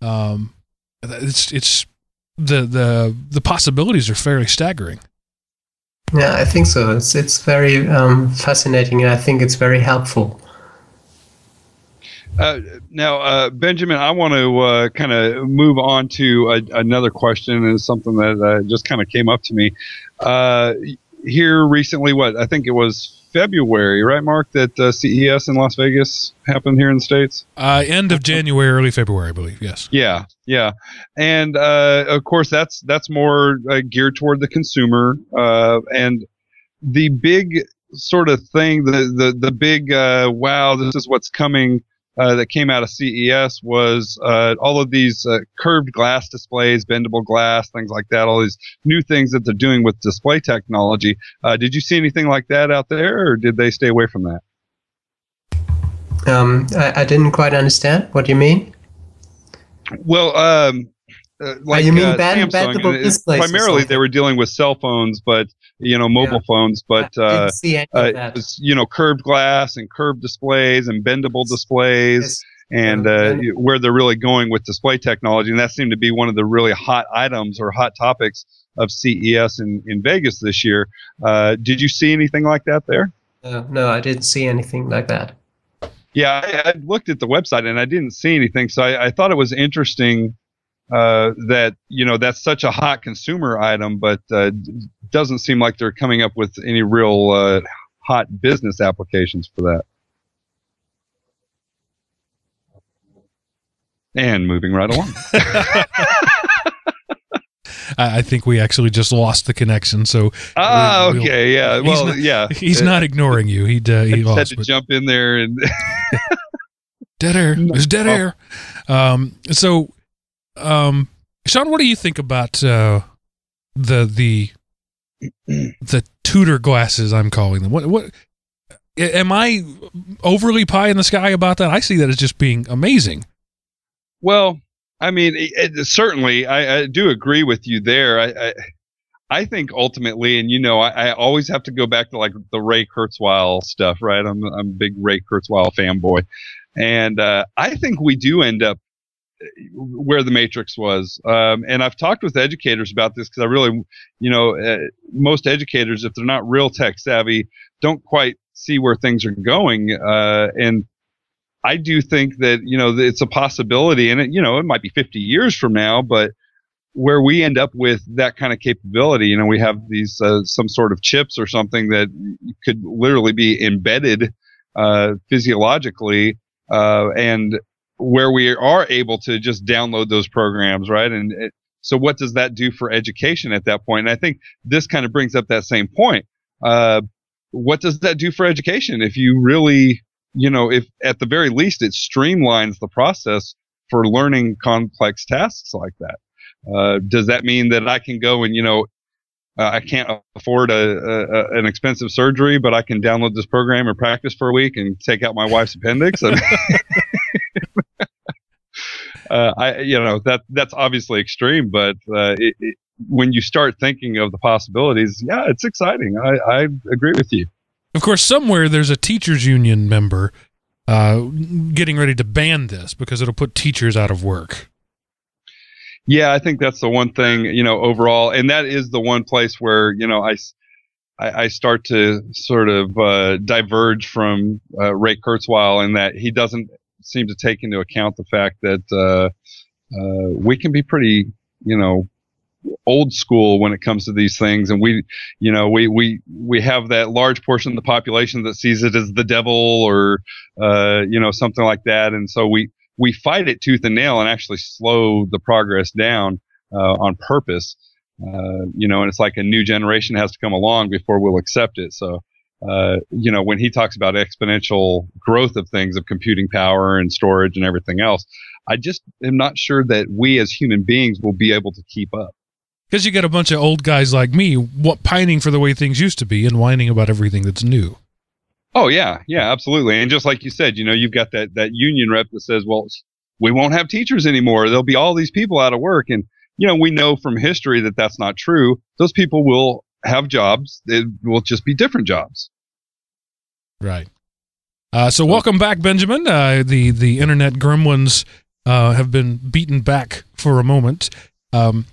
Um, it's it's the the the possibilities are fairly staggering. Yeah, I think so. It's it's very um, fascinating, and I think it's very helpful. Uh, now, uh, Benjamin, I want to uh, kind of move on to a, another question, and something that uh, just kind of came up to me uh, here recently. What I think it was February, right, Mark? That uh, CES in Las Vegas happened here in the states. Uh, end of January, early February, I believe. Yes. Yeah, yeah, and uh, of course that's that's more uh, geared toward the consumer, and the big sort of thing, the the the big wow, this is what's coming uh, that came out of CES was uh, all of these uh, curved glass displays, bendable glass, things like that. All these new things that they're doing with display technology. Uh, did you see anything like that out there, or did they stay away from that? Um, I, I, didn't quite understand. What do you mean? Well, um, uh, like you mean uh, bend, Samsung, bendable displays? Primarily, they were dealing with cell phones, but you know, mobile Yeah. phones. But uh, any uh, of it that. was, you know, curved glass and curved displays and bendable displays. And Uh, uh, where they're really going with display technology. And that seemed to be one of the really hot items or hot topics of CES in, in Vegas this year. Uh, did you see anything like that there? Uh, no, I didn't see anything like that. Yeah, I, I looked at the website and I didn't see anything. So I, I thought it was interesting uh, that, you know, that's such a hot consumer item, but uh, doesn't seem like they're coming up with any real uh, hot business applications for that. And moving right along. [LAUGHS] [LAUGHS] I, I think we actually just lost the connection. So Ah, We'll- okay, yeah. he's Well, not- yeah. he's Uh, not ignoring you. He uh, I he [LAUGHS] just had to but- jump in there and Dead air. There's dead Oh. air. Um, so, um, Sean, what do you think about uh, the the [CLEARS THROAT] the tutor glasses? I'm calling them. What what am I overly pie in the sky about that? I see that as just being amazing. well, I mean, it, it- certainly, I, I do agree with you there. I, I, I think ultimately, and you know, I, I always have to go back to like the Ray Kurzweil stuff, right? I'm I'm a big Ray Kurzweil fanboy, and uh, I think we do end up where the Matrix was. Um, and I've talked with educators about this because I really, you know, uh, most educators, if they're not real tech savvy, don't quite see where things are going. Uh, and I do think that you know it's a possibility, and it you know it might be 50 years from now, but where we end up with that kind of capability, you know, we have these uh, some sort of chips or something that could literally be embedded uh, physiologically, uh, and where we are able to just download those programs, right? And it, so, what does that do for education at that point? And I think this kind of brings up that same point. Uh, what does that do for education if you really, you know, if at the very least it streamlines the process for learning complex tasks like that? Uh, does that mean that I can go and, you know, uh, I can't afford a, a, an expensive surgery, but I can download this program and practice for a week and take out my wife's appendix? [LAUGHS] uh, I, you know, that that's obviously extreme, but uh, it, it, when you start thinking of the possibilities, yeah, it's exciting. I, I agree with you. Of course, somewhere there's a teachers union member uh, getting ready to ban this because it'll put teachers out of work. Yeah, I think that's the one thing, you know, overall, and that is the one place where, you know, I, I, I start to sort of uh, diverge from uh, Ray Kurzweil in that he doesn't seem to take into account the fact that uh, uh we can be pretty, you know, old school when it comes to these things and we you know we we we have that large portion of the population that sees it as the devil or uh, you know something like that and so we we fight it tooth and nail and actually slow the progress down uh, on purpose. Uh, you know, and it's like a new generation has to come along before we'll accept it. So, uh, you know, when he talks about exponential growth of things, of computing power and storage and everything else, I just am not sure that we as human beings will be able to keep up. Because you get a bunch of old guys like me what, pining for the way things used to be and whining about everything that's new. Oh yeah, yeah, absolutely. And just like you said, you know, you've got that that union rep that says, "Well, we won't have teachers anymore. There'll be all these people out of work." And you know, we know from history that that's not true. Those people will have jobs. It will just be different jobs. Right. Uh, so welcome back, Benjamin. Uh, the the internet gremlins uh, have been beaten back for a moment. Um,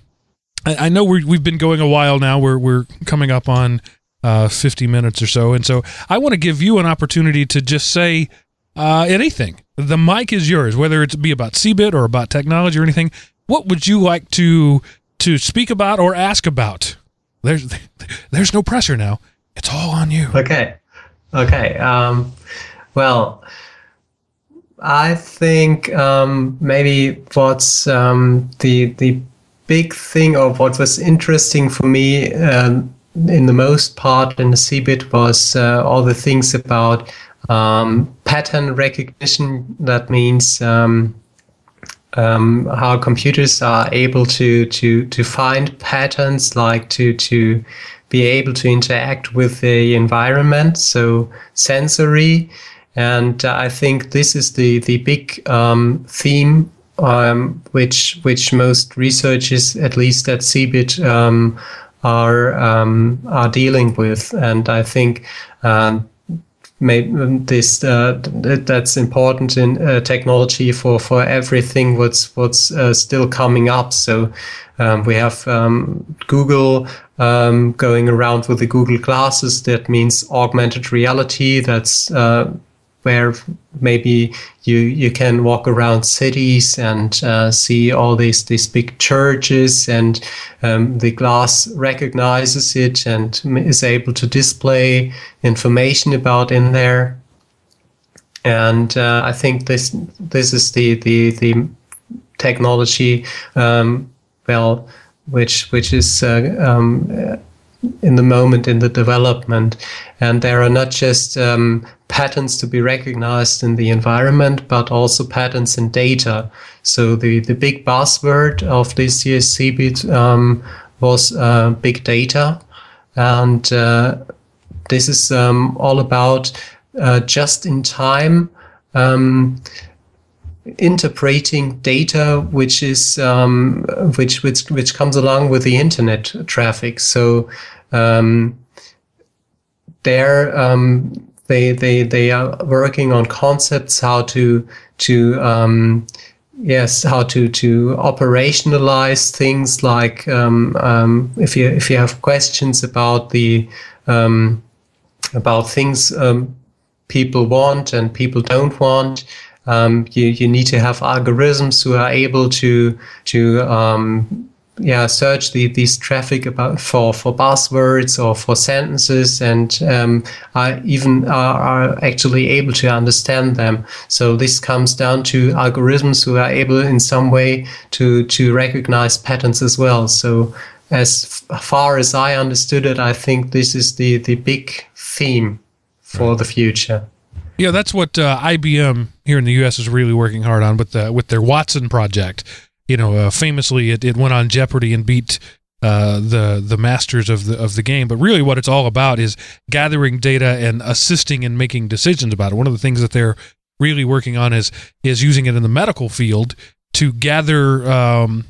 I, I, know we have been going a while now. We're we're coming up on uh, 50 minutes or so. And so I want to give you an opportunity to just say uh, anything. The mic is yours, whether it be about CeBIT or about technology or anything. What would you like to to speak about or ask about? There's [LAUGHS] there's no pressure now. It's all on you. Okay. Okay. Um, well, I think um, maybe what's um, the the big thing or what was interesting for me um, in the most part in the CeBIT was uh, all the things about um, pattern recognition. That means um, how computers are able to to to find patterns, like to to be able to interact with the environment. So sensory, and uh, I think this is the the big um, theme um, which which most researchers, at least at CeBIT, um, are um, are dealing with, and I think. Um, this uh, that's important in uh, technology for, for everything what's what's uh, still coming up. So um, we have um, Google um, going around with the Google glasses. That means augmented reality. That's uh, where maybe you you can walk around cities and uh, see all these these big churches and um, the glass recognizes it and is able to display information about in there and uh, I think this this is the the the technology um, well which which is uh, um, in the moment in the development. And there are not just um, patterns to be recognized in the environment, but also patterns in data. So the, the big buzzword of this year's CeBIT um, was uh, big data. And uh, this is um, all about uh, just in time um, interpreting data which is um, which which which comes along with the internet traffic. So um, there um, they they they are working on concepts how to to um, yes how to to operationalize things like um, um, if you if you have questions about the about things people want and people don't want Um, you, you need to have algorithms who are able to to um, yeah search the, these traffic about for for buzzwords or for sentences and um, are even are, are actually able to understand them. So this comes down to algorithms who are able in some way to to recognize patterns as well. So as far as i understood it i think this is the the big theme for the future yeah, that's what uh, IBM here in the U.S. is really working hard on with the with their Watson project, you know, uh, famously it, it went on Jeopardy and beat uh, the the masters of the of the game. But really, what it's all about is gathering data and assisting in making decisions about it. One of the things that they're really working on is is using it in the medical field to gather um,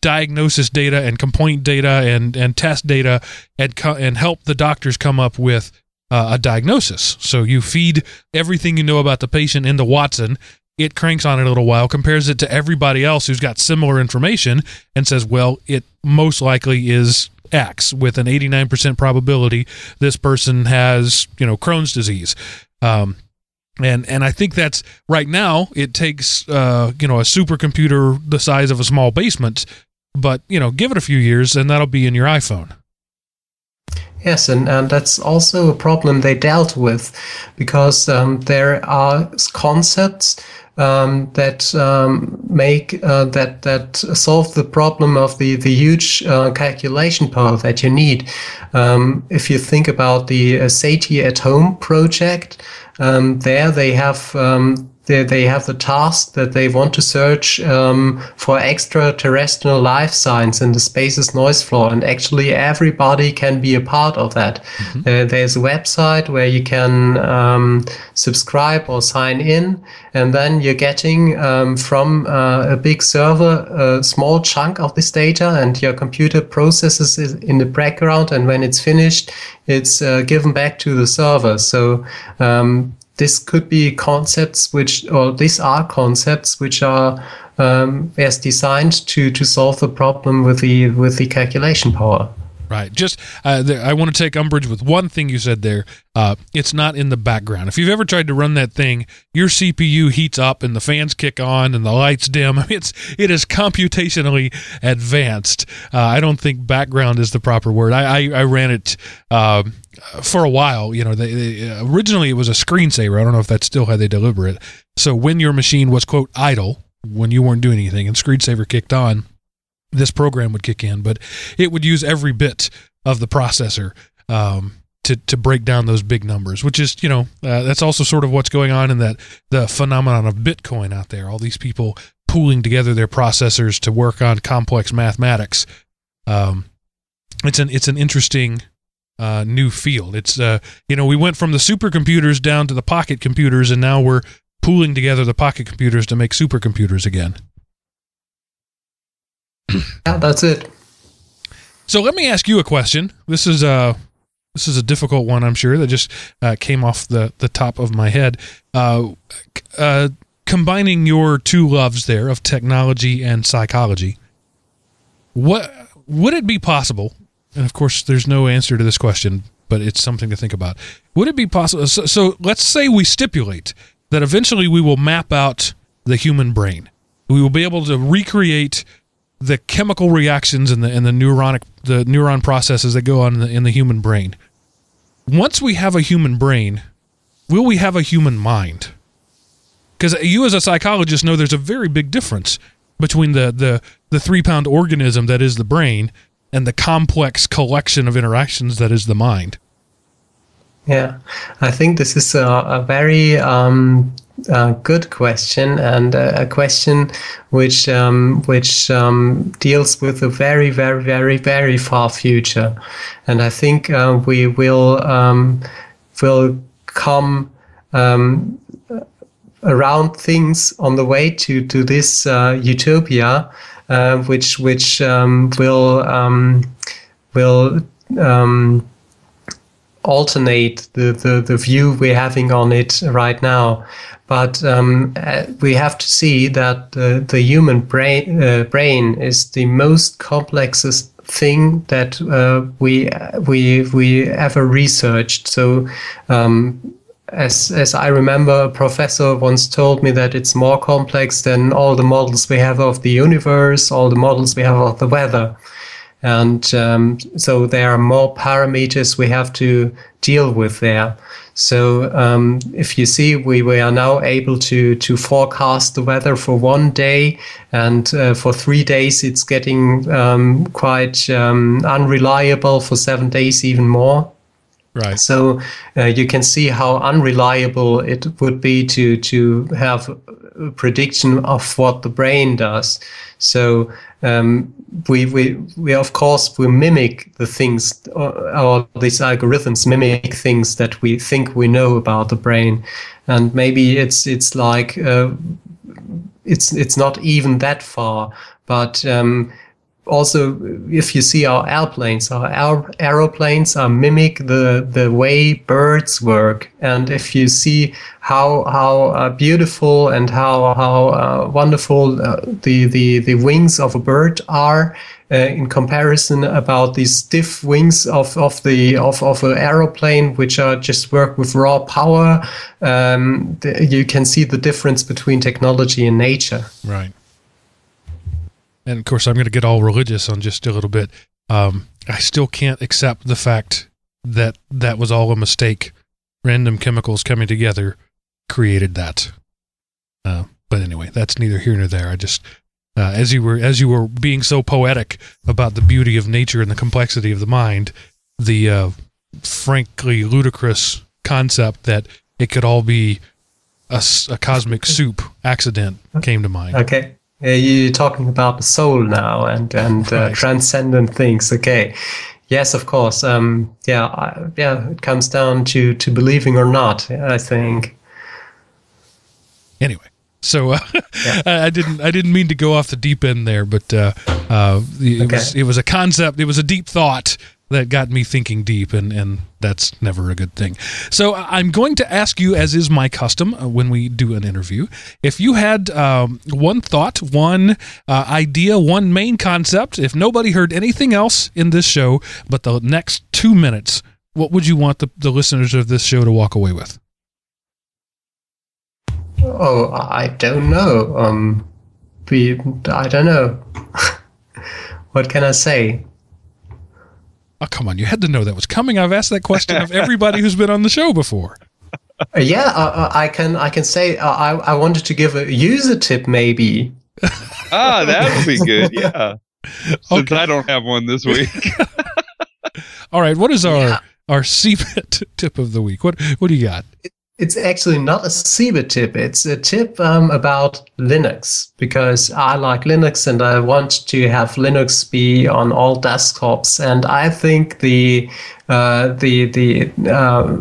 diagnosis data and complaint data and and test data and co- and help the doctors come up with uh, a diagnosis. So you feed everything you know about the patient into Watson, it cranks on it a little while, compares it to everybody else who's got similar information, and says, well, it most likely is X with an 89% probability this person has, you know, Crohn's disease. Um, and and I think that's right now it takes uh, you know a supercomputer the size of a small basement, but you know give it a few years and that'll be in your iPhone. Yes, and, and that's also a problem they dealt with because um, there are concepts um, that um, make uh, that that solve the problem of the the huge uh, calculation power that you need. Um, if you think about the uh, at Home project, um, there they have um, they, they have the task that they want to search um, for extraterrestrial life signs in the space's noise floor. And actually, everybody can be a part of that. Mm-hmm. Uh, there's a website where you can um, subscribe or sign in, and then you're getting um, from uh, a big server a small chunk of this data, and your computer processes it in the background. And when it's finished, it's uh, given back to the server. So um, this could be concepts which, or these are concepts which are um, as designed to to solve the problem with the with the calculation power. Right. Just uh, I want to take umbrage with one thing you said there. Uh, it's not in the background. If you've ever tried to run that thing, your CPU heats up and the fans kick on and the lights dim. [LAUGHS] it's it is computationally advanced. Uh, I don't think background is the proper word. I I, I ran it. For a while, you know, they, they, originally it was a screensaver. I don't know if that's still how they deliver it. So when your machine was quote idle, when you weren't doing anything, and screensaver kicked on, this program would kick in, but it would use every bit of the processor um, to to break down those big numbers, which is you know uh, that's also sort of what's going on in that the phenomenon of Bitcoin out there. All these people pooling together their processors to work on complex mathematics. Um, it's an it's an interesting uh, new field. It's uh, you know we went from the supercomputers down to the pocket computers, and now we're pooling together the pocket computers to make supercomputers again yeah, that's it. So let me ask you a question. This is a uh, this is a difficult one, I'm sure, that just uh, came off the the top of my head. Uh, uh, combining your two loves there of technology and psychology, what would it be possible? And of course, there's no answer to this question, but it's something to think about. Would it be possible? So, so let's say we stipulate that eventually we will map out the human brain. We will be able to recreate the chemical reactions and the and the neuronic the neuron processes that go on in the, in the human brain. Once we have a human brain, will we have a human mind? Because you, as a psychologist, know there's a very big difference between the the the three pound organism that is the brain and the complex collection of interactions that is the mind. Yeah, I think this is a, a very um, uh, good question and a question which um, which um, deals with a very very very very far future, and I think uh, we will um, will come um, around things on the way to to this uh, utopia, uh, which which um, will um, will alternate the, the, the view we're having on it right now. But um, uh, we have to see that the, the human brain, uh, brain is the most complexest thing that uh, we we we ever researched. So um, as as I remember, a professor once told me that it's more complex than all the models we have of the universe, all the models we have of the weather, and um, so there are more parameters we have to deal with there. So um, if you see, we, we are now able to to forecast the weather for one day, and uh, for three days it's getting um, quite um, unreliable. For seven days, even more. Right. So uh, you can see how unreliable it would be to to have a prediction of what the brain does. So um, we, we we of course we mimic the things or, or, these algorithms mimic things that we think we know about the brain, and maybe it's it's like uh, it's it's not even that far, but um, also if you see our airplanes our aeroplanes are mimic the the way birds work. And if you see how how uh, beautiful and how how uh, wonderful uh, the the the wings of a bird are uh, in comparison about these stiff wings of of the of of an aeroplane which are just work with raw power um, the, you can see the difference between technology and nature. Right and of course I'm going to get all religious on just a little bit. Um, I still can't accept the fact that that was all a mistake. Random chemicals coming together created that. Uh, but anyway, that's neither here nor there. I just uh, as you were as you were being so poetic about the beauty of nature and the complexity of the mind, the uh, frankly ludicrous concept that it could all be a, a cosmic soup accident came to mind. Okay. Uh, you're talking about the soul now and and uh, right. transcendent things. Okay, yes, of course. Um, yeah, I, yeah. It comes down to to believing or not. I think. Anyway, so [LAUGHS] uh, yeah. I didn't I didn't mean to go off the deep end there, but uh, uh, it okay. was it was a concept. It was a deep thought that got me thinking deep, and, and that's never a good thing. So I'm going to ask you, as is my custom uh, when we do an interview, if you had um, one thought, one uh, idea, one main concept, if nobody heard anything else in this show but the next two minutes, what would you want the, the listeners of this show to walk away with? Oh, I don't know. Um, we, I don't know. [LAUGHS] what can I say? Oh, come on. You had to know that was coming. I've asked that question of everybody who's been on the show before. [LAUGHS] Yeah, uh, uh, I can. I can say uh, I. I wanted to give a user tip, maybe. [LAUGHS] ah, that would be good. Yeah. [LAUGHS] Since okay. I don't have one this week. All right. What is our yeah. our CeBIT tip of the week? What What do you got? It, it's actually not a CeBIT tip. It's a tip um, about Linux because I like Linux and I want to have Linux be on all desktops. And I think the uh, the the uh,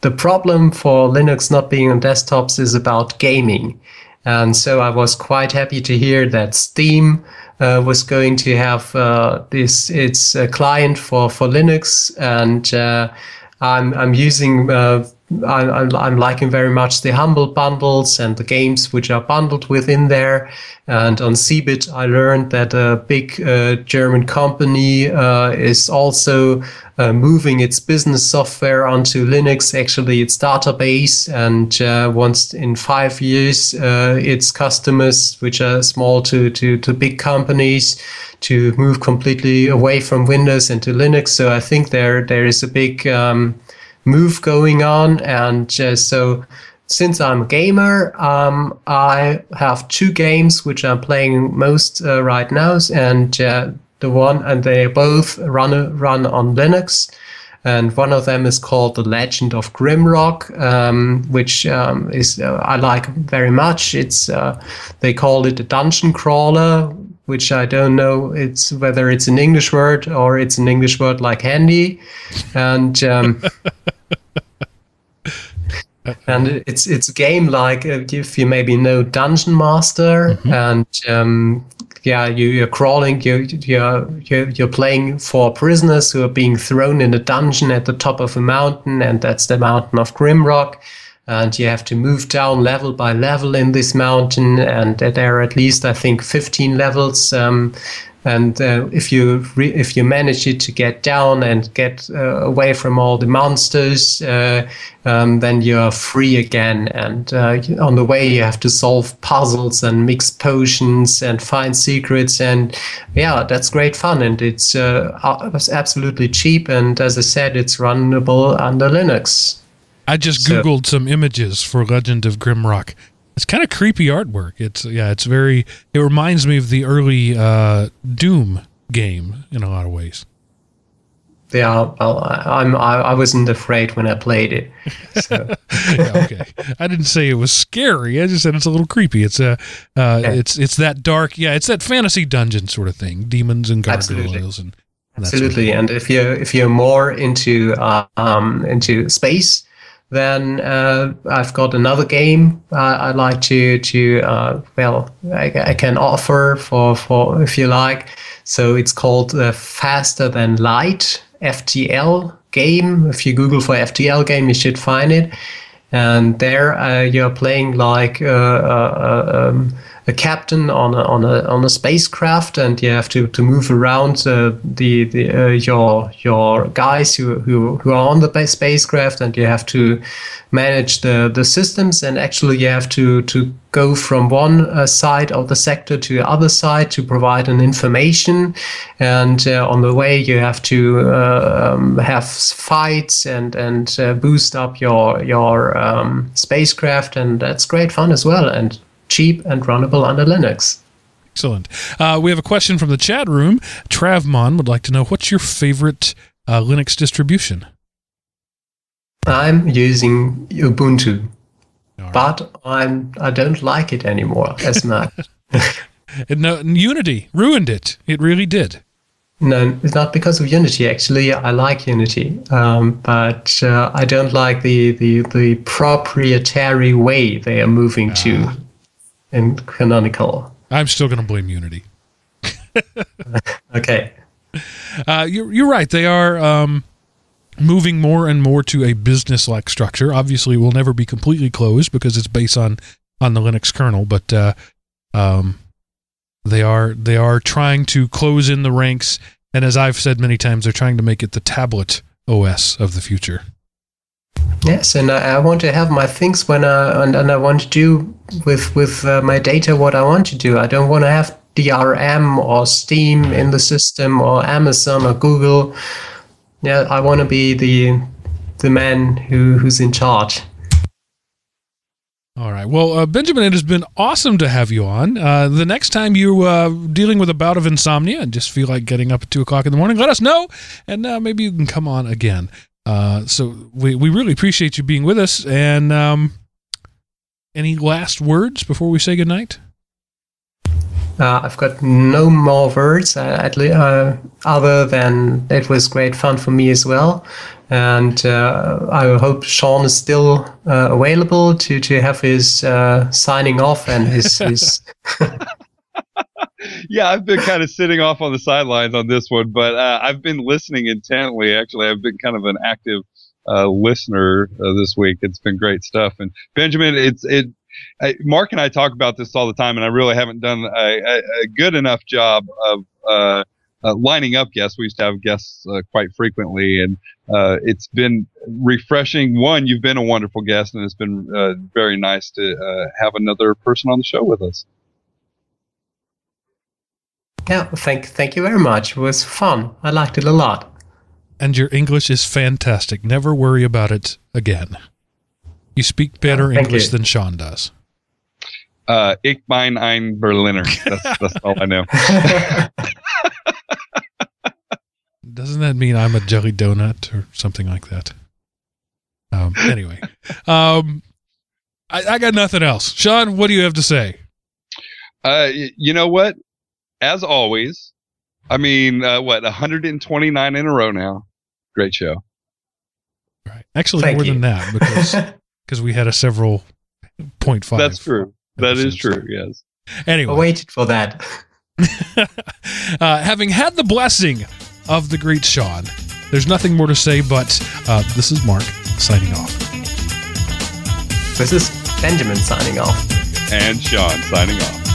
the problem for Linux not being on desktops is about gaming. And so I was quite happy to hear that Steam uh, was going to have uh, this its a client for for Linux, and uh, I'm I'm using uh, I, am liking very much the Humble bundles and the games which are bundled within there. And on CeBIT, I learned that a big uh, German company uh, is also uh, moving its business software onto Linux. Actually, it's database, and uh, once in five years, uh, its customers, which are small to, to, to big companies, to move completely away from Windows into Linux. So I think there there is a big um, move going on. And uh, so, since I'm a gamer, um, I have two games which I'm playing most uh, right now, and uh, the one and they both run run on Linux. And one of them is called The Legend of Grimrock, um, which um, is uh, I like very much. It's uh, they call it a dungeon crawler, which I don't know it's whether it's an English word or it's an English word like handy, and [LAUGHS] and it's it's a game like uh, if you maybe know Dungeon Master mm-hmm. and um, yeah you, you're crawling you you're, you're you're playing for prisoners who are being thrown in a dungeon at the top of a mountain and that's the mountain of Grimrock and you have to move down level by level in this mountain and there are at least i think 15 levels um, and uh, if you re- if you manage it to get down and get uh, away from all the monsters, uh, um, then you're free again. And uh, on the way, you have to solve puzzles and mix potions and find secrets. And yeah, that's great fun. And it's, uh, it's absolutely cheap. And as I said, it's runnable under Linux. I just so, googled some images for Legend of Grimrock. It's kind of creepy artwork. It's yeah, it's very. It reminds me of the early uh, Doom game in a lot of ways. Yeah, well, I'm I, I wasn't afraid when I played it. So. [LAUGHS] yeah, okay, I didn't say it was scary. I just said it's a little creepy. It's a, uh, yeah. it's it's that dark. Yeah, it's that fantasy dungeon sort of thing. Demons and gargoyles and. Absolutely, sort of and if you're if you're more into uh, um into space, then uh, I've got another game uh, I'd like to to uh, well I, I, can offer for for if you like. So it's called uh, Faster Than Light FTL game. If you Google for FTL game, you should find it. And there uh, you're playing like uh, um, a captain on a, on a on a spacecraft, and you have to, to move around uh, the the uh, your your guys who, who who are on the spacecraft, and you have to manage the the systems, and actually you have to to go from one uh, side of the sector to the other side to provide an information, and uh, on the way you have to uh, um, have fights and and uh, boost up your your um, spacecraft, and that's great fun as well, and cheap and runnable under Linux. Excellent. Uh, we have a question from the chat room. Travmon would like to know what's your favorite uh, Linux distribution? I'm using Ubuntu, right. but I'm I don't like it anymore as much. [LAUGHS] no, Unity ruined it. It really did. No, it's not because of Unity. Actually, I like Unity, um, but uh, I don't like the, the the proprietary way they are moving to. And canonical. I'm still going to blame Unity. [LAUGHS] okay. Uh, you're, you're right. They are um, moving more and more to a business like structure. Obviously, it will never be completely closed because it's based on, on the Linux kernel, but uh, um, they are they are trying to close in the ranks. And as I've said many times, they're trying to make it the tablet OS of the future. Yes, and I, I, want to have my things when I and, and I want to do with with uh, my data what I want to do. I don't want to have DRM or Steam in the system or Amazon or Google. Yeah, I want to be the the man who who's in charge. All right. Well, uh, Benjamin, it has been awesome to have you on. Uh, the next time you're uh, dealing with a bout of insomnia and just feel like getting up at 2 o'clock in the morning, let us know, and uh, maybe you can come on again. Uh, so we, we really appreciate you being with us. And um, any last words before we say goodnight? Uh, I've got no more words uh, at le- uh, other than it was great fun for me as well. And uh, I hope Sean is still uh, available to, to have his signing off and his. his [LAUGHS] yeah, I've been kind of sitting off on the sidelines on this one, but uh, I've been listening intently. Actually, I've been kind of an active uh, listener uh, this week. It's been great stuff. And Benjamin, it's it. I, Mark and I talk about this all the time, and I really haven't done a, a, a good enough job of uh, uh, lining up guests. We used to have guests uh, quite frequently, and it's been refreshing. One, you've been a wonderful guest, and it's been very nice to have another person on the show with us. Yeah, thank thank you very much. It was fun. I liked it a lot. And your English is fantastic. Never worry about it again. You speak better yeah, English you. than Sean does. Uh, ich bin ein Berliner. That's, that's all I know. [LAUGHS] Doesn't that mean I'm a jelly donut or something like that? Um, anyway, um, I, I got nothing else. Sean, what do you have to say? Uh, you know what? As always, I mean, uh, what 129 in a row now. Great show. Right. Actually, Thank more you. than that because [LAUGHS] because we had a several point five. That's true. That is true. Yes. Anyway, I waited for that. [LAUGHS] uh, having had the blessing of the great Sean, there's nothing more to say. But uh, this is Mark signing off. This is Benjamin signing off. And Sean signing off.